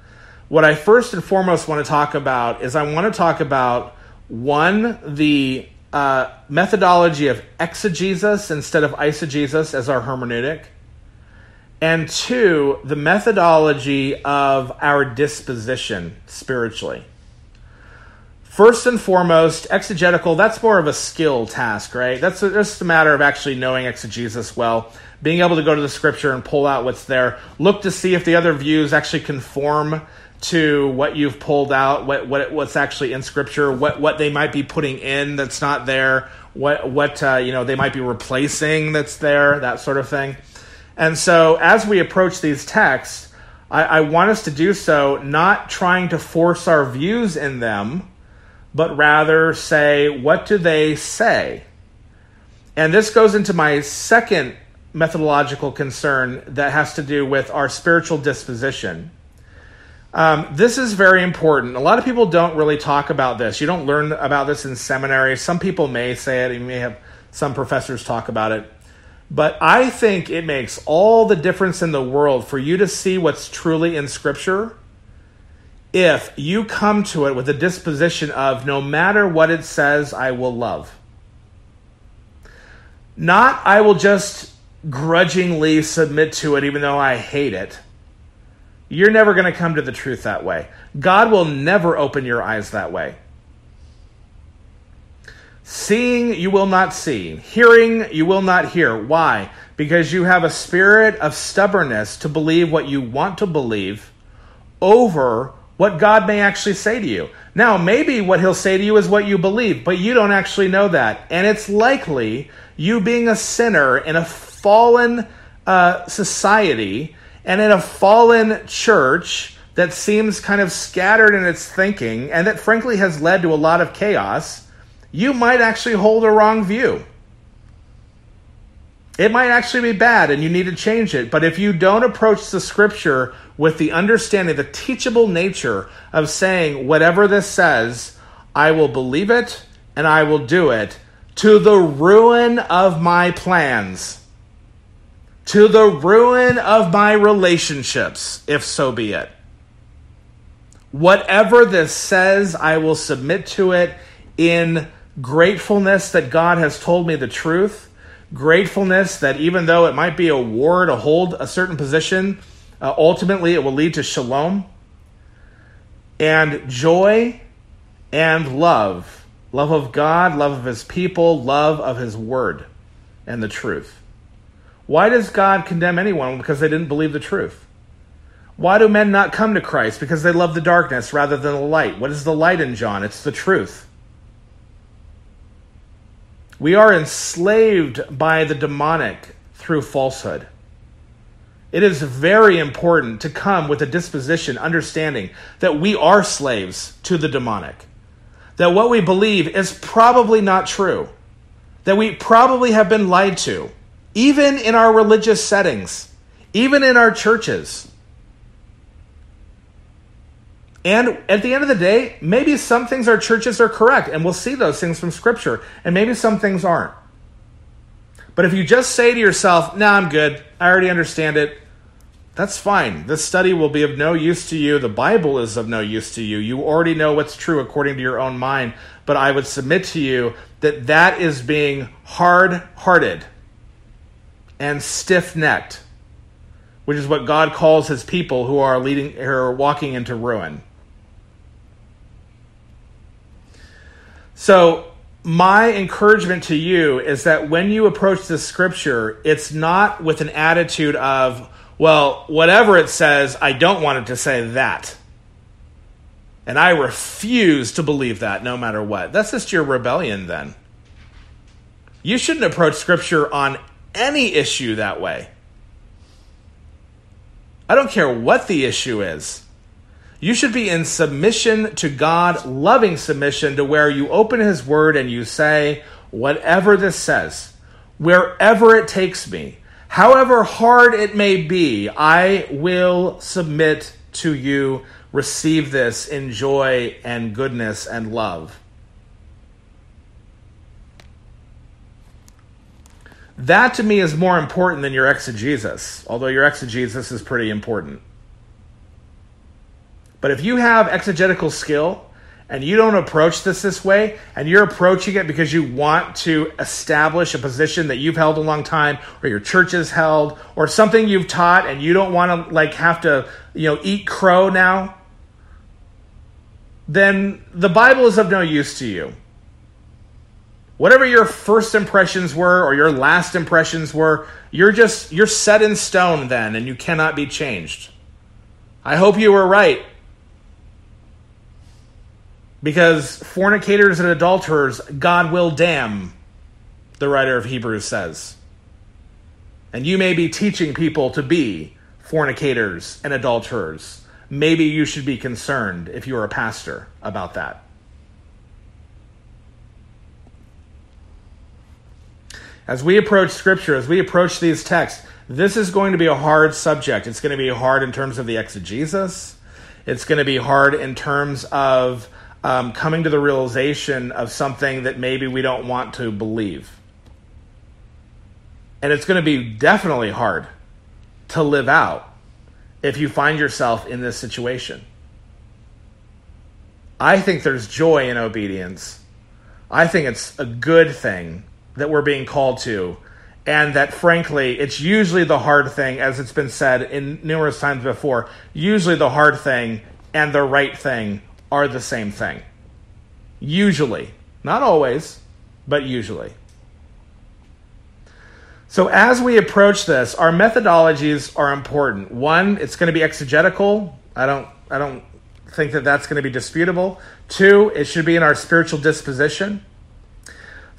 what I first and foremost want to talk about is I want to talk about one the uh, methodology of exegesis instead of eisegesis as our hermeneutic. And two, the methodology of our disposition spiritually. First and foremost, exegetical, that's more of a skill task, right? That's just a matter of actually knowing exegesis well, being able to go to the scripture and pull out what's there. Look to see if the other views actually conform to what you've pulled out, what, what what's actually in Scripture, what what they might be putting in that's not there, what what uh, you know they might be replacing that's there, that sort of thing. And so, as we approach these texts, I, I want us to do so not trying to force our views in them, but rather say, what do they say? And this goes into my second methodological concern that has to do with our spiritual disposition. Um, this is very important. A lot of people don't really talk about this. You don't learn about this in seminary. Some people may say it. You may have some professors talk about it. But I think it makes all the difference in the world for you to see what's truly in Scripture if you come to it with a disposition of no matter what it says, I will love. Not, I will just grudgingly submit to it even though I hate it you're never going to come to the truth that way. God will never open your eyes that way. Seeing, you will not see. Hearing, you will not hear. Why? Because you have a spirit of stubbornness to believe what you want to believe over what God may actually say to you. Now, maybe what He'll say to you is what you believe, but you don't actually know that. And it's likely you being a sinner in a fallen uh, society and in a fallen church that seems kind of scattered in its thinking and that frankly has led to a lot of chaos, you might actually hold a wrong view. It might actually be bad and you need to change it. But if you don't approach the scripture with the understanding, the teachable nature of saying, whatever this says, I will believe it and I will do it to the ruin of my plans to the ruin of my relationships, if so be it. Whatever this says, I will submit to it in gratefulness that God has told me the truth, gratefulness that even though it might be a war to hold a certain position, uh, ultimately it will lead to shalom, and joy and love love of God, love of his people, love of his word and the truth. Why does God condemn anyone? Because they didn't believe the truth. Why do men not come to Christ? Because they love the darkness rather than the light. What is the light in John? It's the truth. We are enslaved by the demonic through falsehood. It is very important to come with a disposition, understanding that we are slaves to the demonic, that what we believe is probably not true, that we probably have been lied to, even in our religious settings, even in our churches. And at the end of the day, maybe some things our churches are correct, and we'll see those things from Scripture, and maybe some things aren't. But if you just say to yourself, nah, I'm good, I already understand it, that's fine. This study will be of no use to you. The Bible is of no use to you. You already know what's true according to your own mind. But I would submit to you that that is being hard hearted and stiff necked, which is what God calls his people who are leading who are walking into ruin. So my encouragement to you is that when you approach the scripture, it's not with an attitude of, well, whatever it says, I don't want it to say that. And I refuse to believe that no matter what. That's just your rebellion then. You shouldn't approach scripture on any issue that way. I don't care what the issue is. You should be in submission to God, loving submission to where you open His Word and you say, whatever this says, wherever it takes me, however hard it may be, I will submit to you, receive this in joy and goodness and love. That to me is more important than your exegesis, although your exegesis is pretty important. But if you have exegetical skill and you don't approach this this way, and you're approaching it because you want to establish a position that you've held a long time, or your church has held, or something you've taught, and you don't want to like have to, you know, eat crow now, then the Bible is of no use to you. Whatever your first impressions were or your last impressions were, you're just you're set in stone then and you cannot be changed. I hope you were right. Because fornicators and adulterers, God will damn, the writer of Hebrews says. And you may be teaching people to be fornicators and adulterers. Maybe you should be concerned if you're a pastor about that. As we approach Scripture, as we approach these texts, this is going to be a hard subject. It's going to be hard in terms of the exegesis. It's going to be hard in terms of um, coming to the realization of something that maybe we don't want to believe. And it's going to be definitely hard to live out if you find yourself in this situation. I think there's joy in obedience. I think it's a good thing that we're being called to. And that, frankly, it's usually the hard thing, as it's been said in numerous times before. Usually, the hard thing and the right thing are the same thing. Usually. Not always, but usually. So as we approach this, our methodologies are important. One, it's going to be exegetical. I don't I don't think that that's going to be disputable. Two, it should be in our spiritual disposition.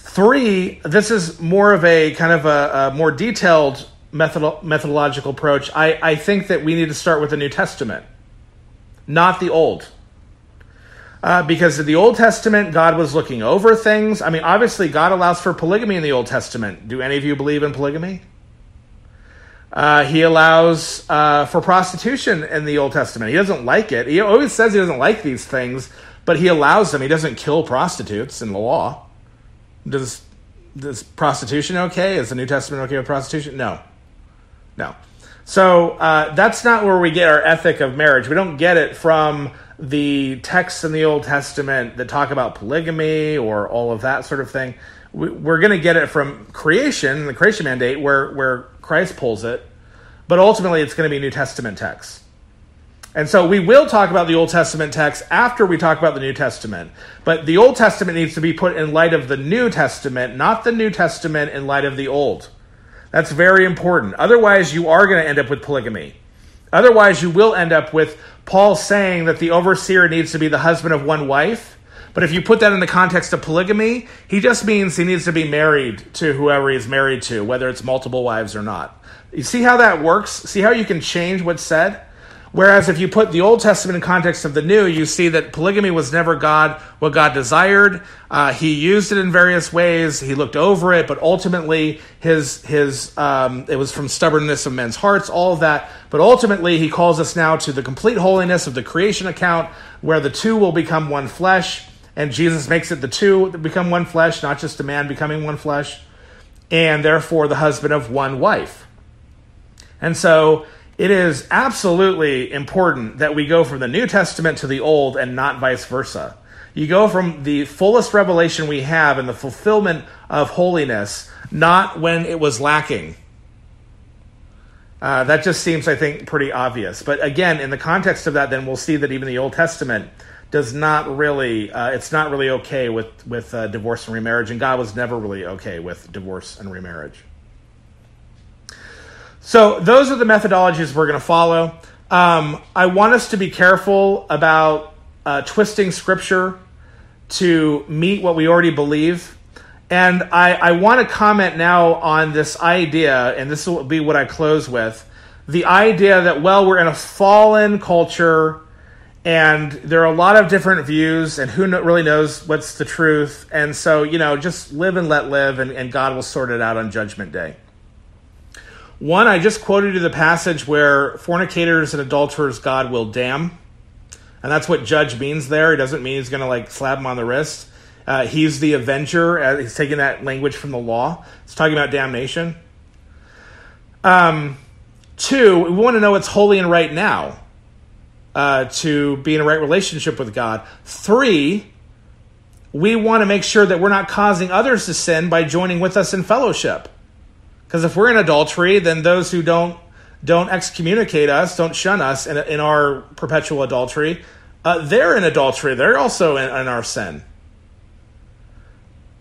Three, this is more of a kind of a, a more detailed method, methodological approach. I, I think that we need to start with the New Testament, not the Old. Uh, because in the Old Testament, God was looking over things. I mean, obviously, God allows for polygamy in the Old Testament. Do any of you believe in polygamy? Uh, he allows uh, for prostitution in the Old Testament. He doesn't like it. He always says he doesn't like these things, but he allows them. He doesn't kill prostitutes in the law. Does does prostitution okay? Is the New Testament okay with prostitution? No, no. So uh, that's not where we get our ethic of marriage. We don't get it from the texts in the Old Testament that talk about polygamy or all of that sort of thing. We, are going to get it from creation, the creation mandate, where where Christ pulls it, but ultimately it's going to be New Testament texts. And so we will talk about the Old Testament text after we talk about the New Testament. But the Old Testament needs to be put in light of the New Testament, not the New Testament in light of the Old. That's very important. Otherwise, you are going to end up with polygamy. Otherwise, you will end up with Paul saying that the overseer needs to be the husband of one wife. But if you put that in the context of polygamy, he just means he needs to be married to whoever he's married to, whether it's multiple wives or not. You see how that works? See how you can change what's said? Whereas if you put the Old Testament in context of the New, you see that polygamy was never God what God desired. Uh, he used it in various ways. He looked over it, but ultimately his his um, it was from stubbornness of men's hearts, all of that. But ultimately, he calls us now to the complete holiness of the creation account, where the two will become one flesh, and Jesus makes it the two become one flesh, not just a man becoming one flesh, and therefore the husband of one wife. And so it is absolutely important that we go from the New Testament to the Old and not vice versa. You go from the fullest revelation we have and the fulfillment of holiness, not when it was lacking. Uh, that just seems, I think, pretty obvious. But again, in the context of that, then we'll see that even the Old Testament does not really, uh, it's not really okay with with uh, divorce and remarriage, and God was never really okay with divorce and remarriage. So those are the methodologies we're going to follow. Um, I want us to be careful about uh, twisting scripture to meet what we already believe. And I, I want to comment now on this idea, and this will be what I close with the idea that, well, we're in a fallen culture and there are a lot of different views, and who really knows what's the truth. And so, you know, just live and let live, and, and God will sort it out on Judgment Day. One, I just quoted you the passage where fornicators and adulterers God will damn. And that's what judge means there. He doesn't mean he's going to like slap him on the wrist. Uh, he's the avenger. Uh, he's taking that language from the law. It's talking about damnation. Um, two, we want to know what's holy and right now uh, to be in a right relationship with God. Three, we want to make sure that we're not causing others to sin by joining with us in fellowship. Because if we're in adultery, then those who don't don't excommunicate us, don't shun us in, in our perpetual adultery, uh, they're in adultery. They're also in, in our sin.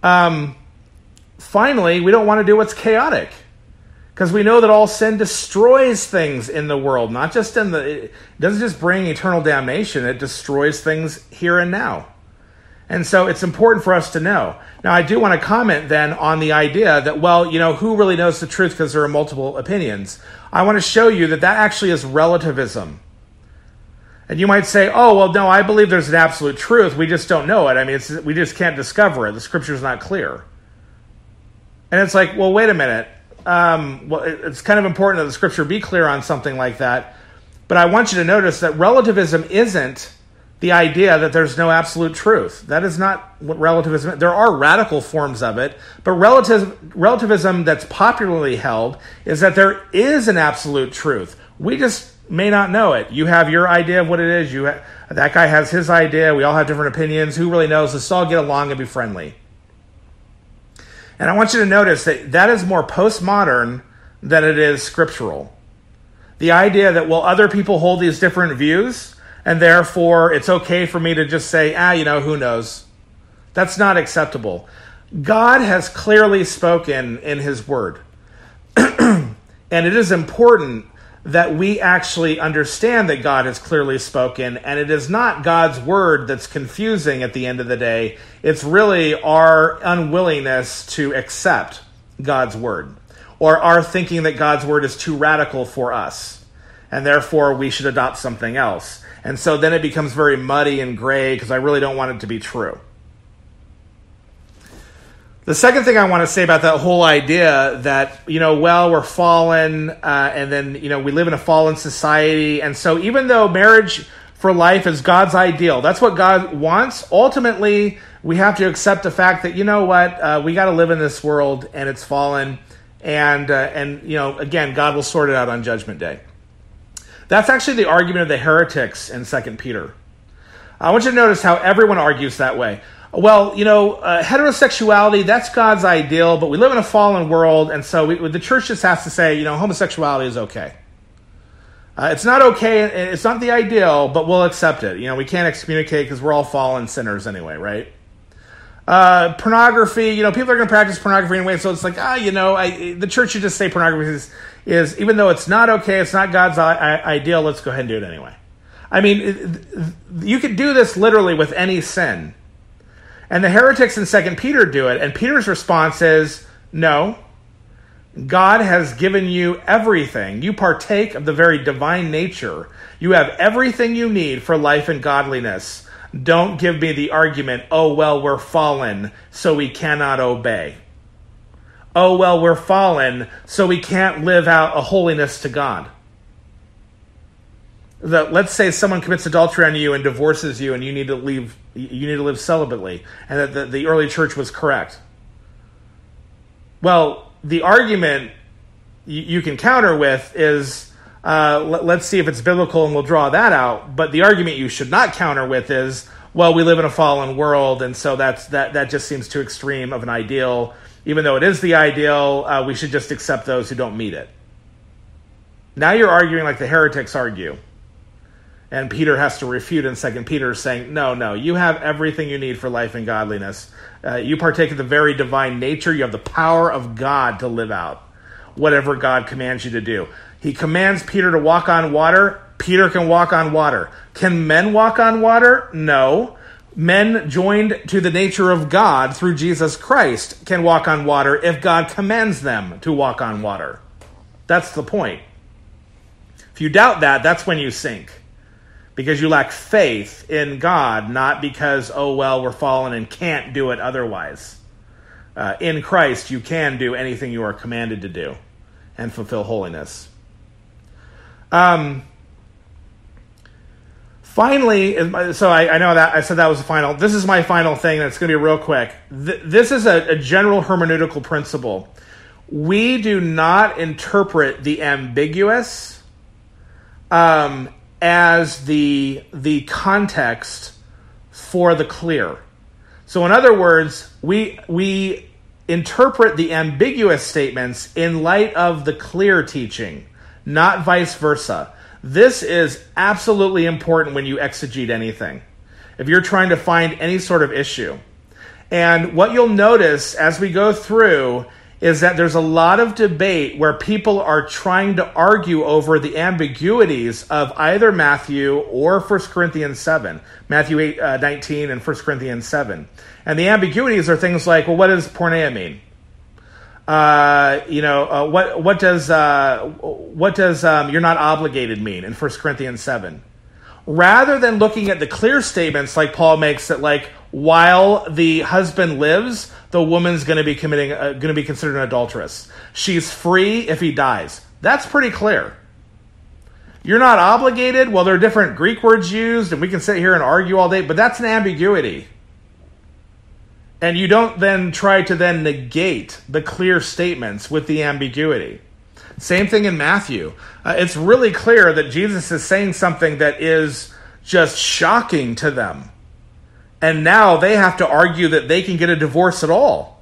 Um, finally, we don't want to do what's chaotic because we know that all sin destroys things in the world, not just in the. It doesn't just bring eternal damnation; it destroys things here and now. And so it's important for us to know. Now, I do want to comment then on the idea that, well, you know, who really knows the truth because there are multiple opinions. I want to show you that that actually is relativism. And you might say, oh, well, no, I believe there's an absolute truth. We just don't know it. I mean, we just can't discover it. The scripture's not clear. And it's like, well, wait a minute. Um, well, it's kind of important that the scripture be clear on something like that. But I want you to notice that relativism isn't the idea that there's no absolute truth. That is not what relativism There are radical forms of it, but relativism that's popularly held is that there is an absolute truth. We just may not know it. You have your idea of what it is. You ha- that guy has his idea. We all have different opinions. Who really knows? Let's all get along and be friendly. And I want you to notice that that is more postmodern than it is scriptural. The idea that, well, other people hold these different views, and therefore it's okay for me to just say, ah, you know, who knows? That's not acceptable. God has clearly spoken in His Word. and it is important that we actually understand that God has clearly spoken, and it is not God's Word that's confusing at the end of the day. It's really our unwillingness to accept God's Word, or our thinking that God's Word is too radical for us, and therefore we should adopt something else. And so then it becomes very muddy and gray because I really don't want it to be true. The second thing I want to say about that whole idea that, you know, well, we're fallen, uh, and then, you know, we live in a fallen society. And so even though marriage for life is God's ideal, that's what God wants, ultimately, we have to accept the fact that, you know what, uh, we got to live in this world and it's fallen. And, uh, and, you know, again, God will sort it out on Judgment Day. That's actually the argument of the heretics in 2 Peter. I want you to notice how everyone argues that way. Well, you know, uh, heterosexuality, that's God's ideal, but we live in a fallen world, and so we, the church just has to say, you know, homosexuality is okay. Uh, it's not okay, it's not the ideal, but we'll accept it. You know, we can't excommunicate because we're all fallen sinners anyway, right? Uh, pornography, you know, people are going to practice pornography anyway. So it's like, ah, you know, I, the church should just say pornography is, is, even though it's not okay, it's not God's ideal, let's go ahead and do it anyway. I mean, you could do this literally with any sin. And the heretics in Second Peter do it. And Peter's response is, no, God has given you everything. You partake of the very divine nature. You have everything you need for life and godliness. Don't give me the argument, oh, well, we're fallen, so we cannot obey. Oh, well, we're fallen, so we can't live out a holiness to God. That let's say someone commits adultery on you and divorces you, and you need to leave. You need to live celibately, and that the, the early church was correct. Well, the argument you can counter with is uh, let, us see if it's biblical and we'll draw that out. But the argument you should not counter with is, well, we live in a fallen world, and so that's that that just seems too extreme of an ideal. Even though it is the ideal, uh, we should just accept those who don't meet it. Now you're arguing like the heretics argue. And Peter has to refute in Second Peter, saying, "No, no, you have everything you need for life and godliness. Uh, you partake of the very divine nature. You have the power of God to live out whatever God commands you to do. He commands Peter to walk on water. Peter can walk on water. Can men walk on water? No. Men joined to the nature of God through Jesus Christ can walk on water if God commands them to walk on water. That's the point. If you doubt that, that's when you sink. Because you lack faith in God, not because, oh, well, we're fallen and can't do it otherwise. Uh, in Christ, you can do anything you are commanded to do and fulfill holiness. Um, finally, so I, I, know that I said that was the final. This is my final thing. That's going to be real quick. Th- this is a, a general hermeneutical principle. We do not interpret the ambiguous um, as the the context for the clear. So, in other words, we we interpret the ambiguous statements in light of the clear teaching not vice versa. This is absolutely important when you exegete anything. If you're trying to find any sort of issue. And what you'll notice as we go through is that there's a lot of debate where people are trying to argue over the ambiguities of either Matthew or 1 Corinthians 7, Matthew 8, uh, 19 and 1 Corinthians 7. And the ambiguities are things like, well, what does porneia mean? Uh, you know, uh, what what does uh, what does um, you're not obligated mean in 1 Corinthians seven? Rather than looking at the clear statements like Paul makes that like while the husband lives, the woman's going to be committing uh, going to be considered an adulteress. She's free if he dies. That's pretty clear. You're not obligated. Well, there are different Greek words used, and we can sit here and argue all day, but that's an ambiguity and you don't then try to then negate the clear statements with the ambiguity. Same thing in Matthew. Uh, it's really clear that Jesus is saying something that is just shocking to them. And now they have to argue that they can get a divorce at all.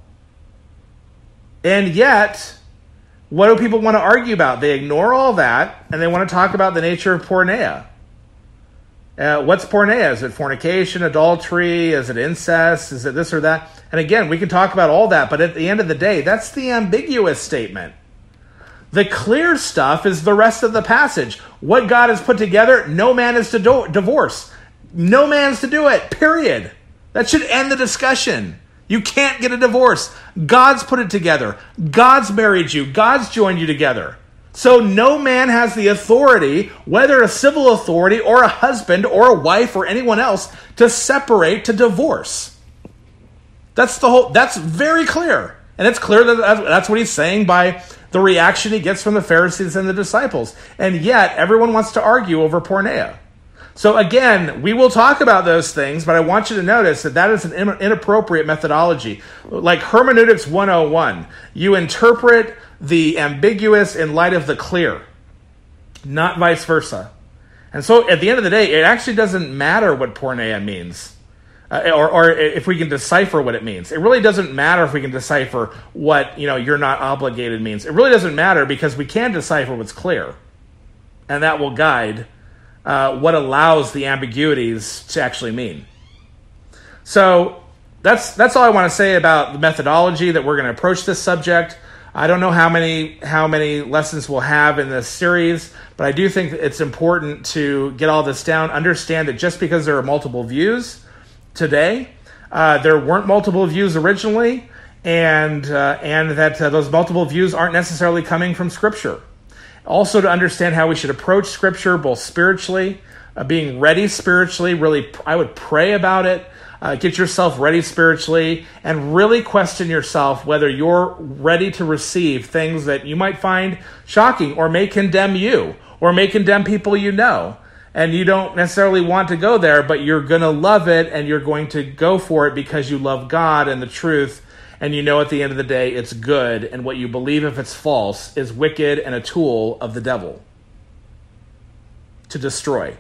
And yet, what do people want to argue about? They ignore all that and they want to talk about the nature of porneia. Uh, what's porneia? Is it fornication, adultery? Is it incest? Is it this or that? And again, we can talk about all that, but at the end of the day, that's the ambiguous statement. The clear stuff is the rest of the passage. What God has put together, no man is to do- divorce. No man's to do it, period. That should end the discussion. You can't get a divorce. God's put it together. God's married you. God's joined you together. So no man has the authority, whether a civil authority or a husband or a wife or anyone else, to separate, to divorce. That's the whole, that's very clear. And it's clear that that's what he's saying by the reaction he gets from the Pharisees and the disciples. And yet, everyone wants to argue over porneia. So again, we will talk about those things, but I want you to notice that that is an inappropriate methodology. Like hermeneutics 101, you interpret the ambiguous in light of the clear, not vice versa. And so at the end of the day, it actually doesn't matter what porneia means. Uh, or, or if we can decipher what it means. It really doesn't matter if we can decipher what, you know, you're not obligated means. It really doesn't matter because we can decipher what's clear. And that will guide uh, what allows the ambiguities to actually mean. So that's that's all I want to say about the methodology that we're going to approach this subject. I don't know how many how many lessons we'll have in this series, but I do think it's important to get all this down. Understand that just because there are multiple views today, uh, there weren't multiple views originally, and uh, and that uh, those multiple views aren't necessarily coming from Scripture. Also, to understand how we should approach Scripture, both spiritually, uh, being ready spiritually. Really, I would pray about it uh, get yourself ready spiritually, and really question yourself whether you're ready to receive things that you might find shocking or may condemn you or may condemn people you know. And you don't necessarily want to go there, but you're going to love it and you're going to go for it because you love God and the truth. And you know at the end of the day it's good, and what you believe, if it's false, is wicked and a tool of the devil to destroy.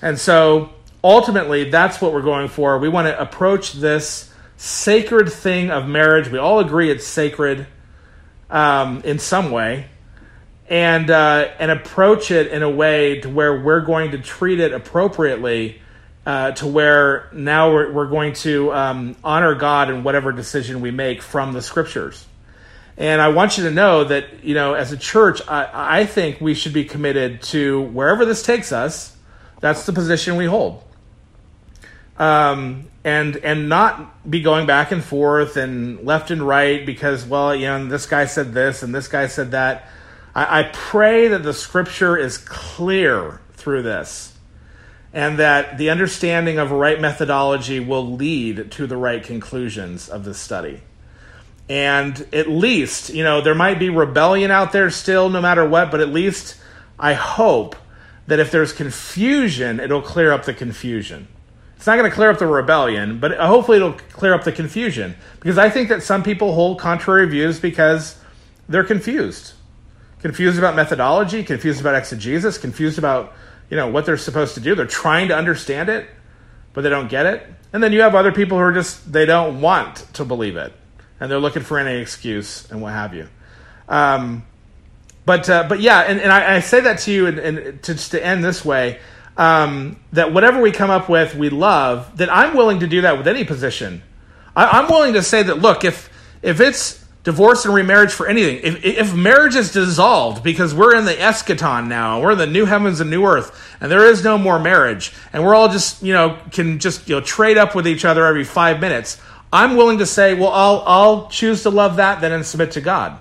And so ultimately, that's what we're going for. We want to approach this sacred thing of marriage. We all agree it's sacred um, in some way, and uh, and approach it in a way to where we're going to treat it appropriately. Uh, to where now we're, we're going to um, honor God in whatever decision we make from the scriptures. And I want you to know that, you know, as a church, I, I think we should be committed to wherever this takes us, that's the position we hold um, and and not be going back and forth and left and right because well you know this guy said this and this guy said that. I, I pray that the scripture is clear through this, and that the understanding of right methodology will lead to the right conclusions of this study. And at least, you know, there might be rebellion out there still, no matter what, but at least I hope that if there's confusion, it'll clear up the confusion it's not going to clear up the rebellion, but hopefully it'll clear up the confusion. Because I think that some people hold contrary views because they're confused. Confused about methodology, confused about exegesis, confused about you know what they're supposed to do. They're trying to understand it, but they don't get it. And then you have other people who are just they don't want to believe it, and they're looking for any excuse and what have you. Um, but uh, but yeah, and, and I, I, say that to you, and, and to, to end this way um, that whatever we come up with, we love, that I'm willing to do that with any position. I, am willing to say that, look, if, if it's divorce and remarriage for anything, if, if marriage is dissolved because we're in the eschaton now, we're in the new heavens and new earth, and there is no more marriage, and we're all just, you know, can just, you know, trade up with each other every five minutes, I'm willing to say, well, I'll, I'll choose to love that then and submit to God.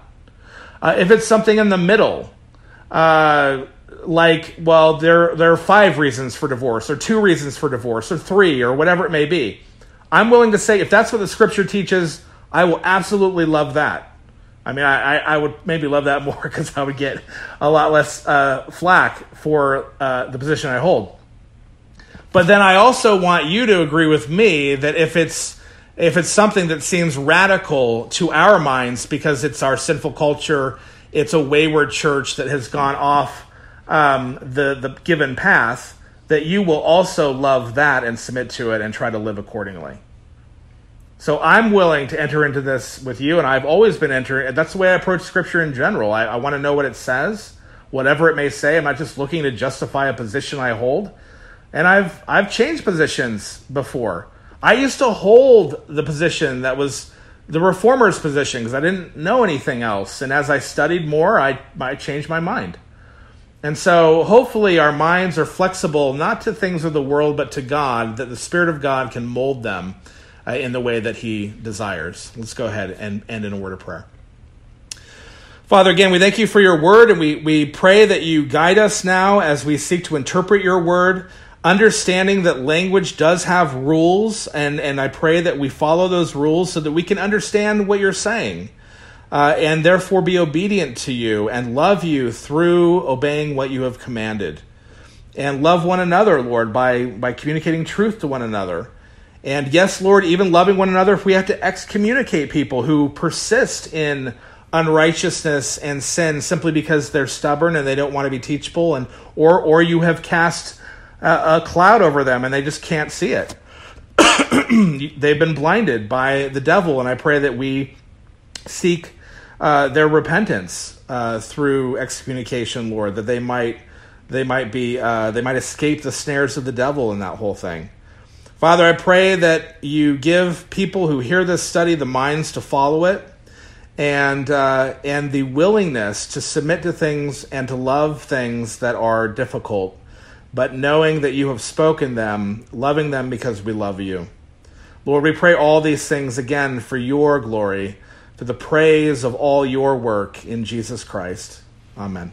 Uh, if it's something in the middle, uh, like, well, there there are five reasons for divorce, or two reasons for divorce, or three, or whatever it may be. I'm willing to say if that's what the scripture teaches, I will absolutely love that. I mean, I, I would maybe love that more because I would get a lot less uh, flack for uh, the position I hold. But then I also want you to agree with me that if it's if it's something that seems radical to our minds because it's our sinful culture, it's a wayward church that has gone off um, the the given path, that you will also love that and submit to it and try to live accordingly. So I'm willing to enter into this with you, and I've always been entering. That's the way I approach Scripture in general. I, I want to know what it says, whatever it may say. I'm not just looking to justify a position I hold. And I've I've changed positions before. I used to hold the position that was the reformer's position because I didn't know anything else. And as I studied more, I I changed my mind. And so hopefully our minds are flexible not to things of the world but to God, that the Spirit of God can mold them uh, in the way that He desires. Let's go ahead and end in a word of prayer. Father, again, we thank you for your word, and we, we pray that you guide us now as we seek to interpret your word, understanding that language does have rules, and, and I pray that we follow those rules so that we can understand what you're saying uh, and therefore be obedient to you and love you through obeying what you have commanded. And love one another, Lord, by, by communicating truth to one another. And yes, Lord, even loving one another if we have to excommunicate people who persist in unrighteousness and sin simply because they're stubborn and they don't want to be teachable and or or you have cast a, a cloud over them and they just can't see it. They've been blinded by the devil and I pray that we seek uh, their repentance uh, through excommunication, Lord, that they might they might be uh, they might escape the snares of the devil in that whole thing. Father, I pray that you give people who hear this study the minds to follow it and uh, and the willingness to submit to things and to love things that are difficult, but knowing that you have spoken them, loving them because we love you. Lord, we pray all these things again for your glory, for the praise of all your work in Jesus Christ. Amen.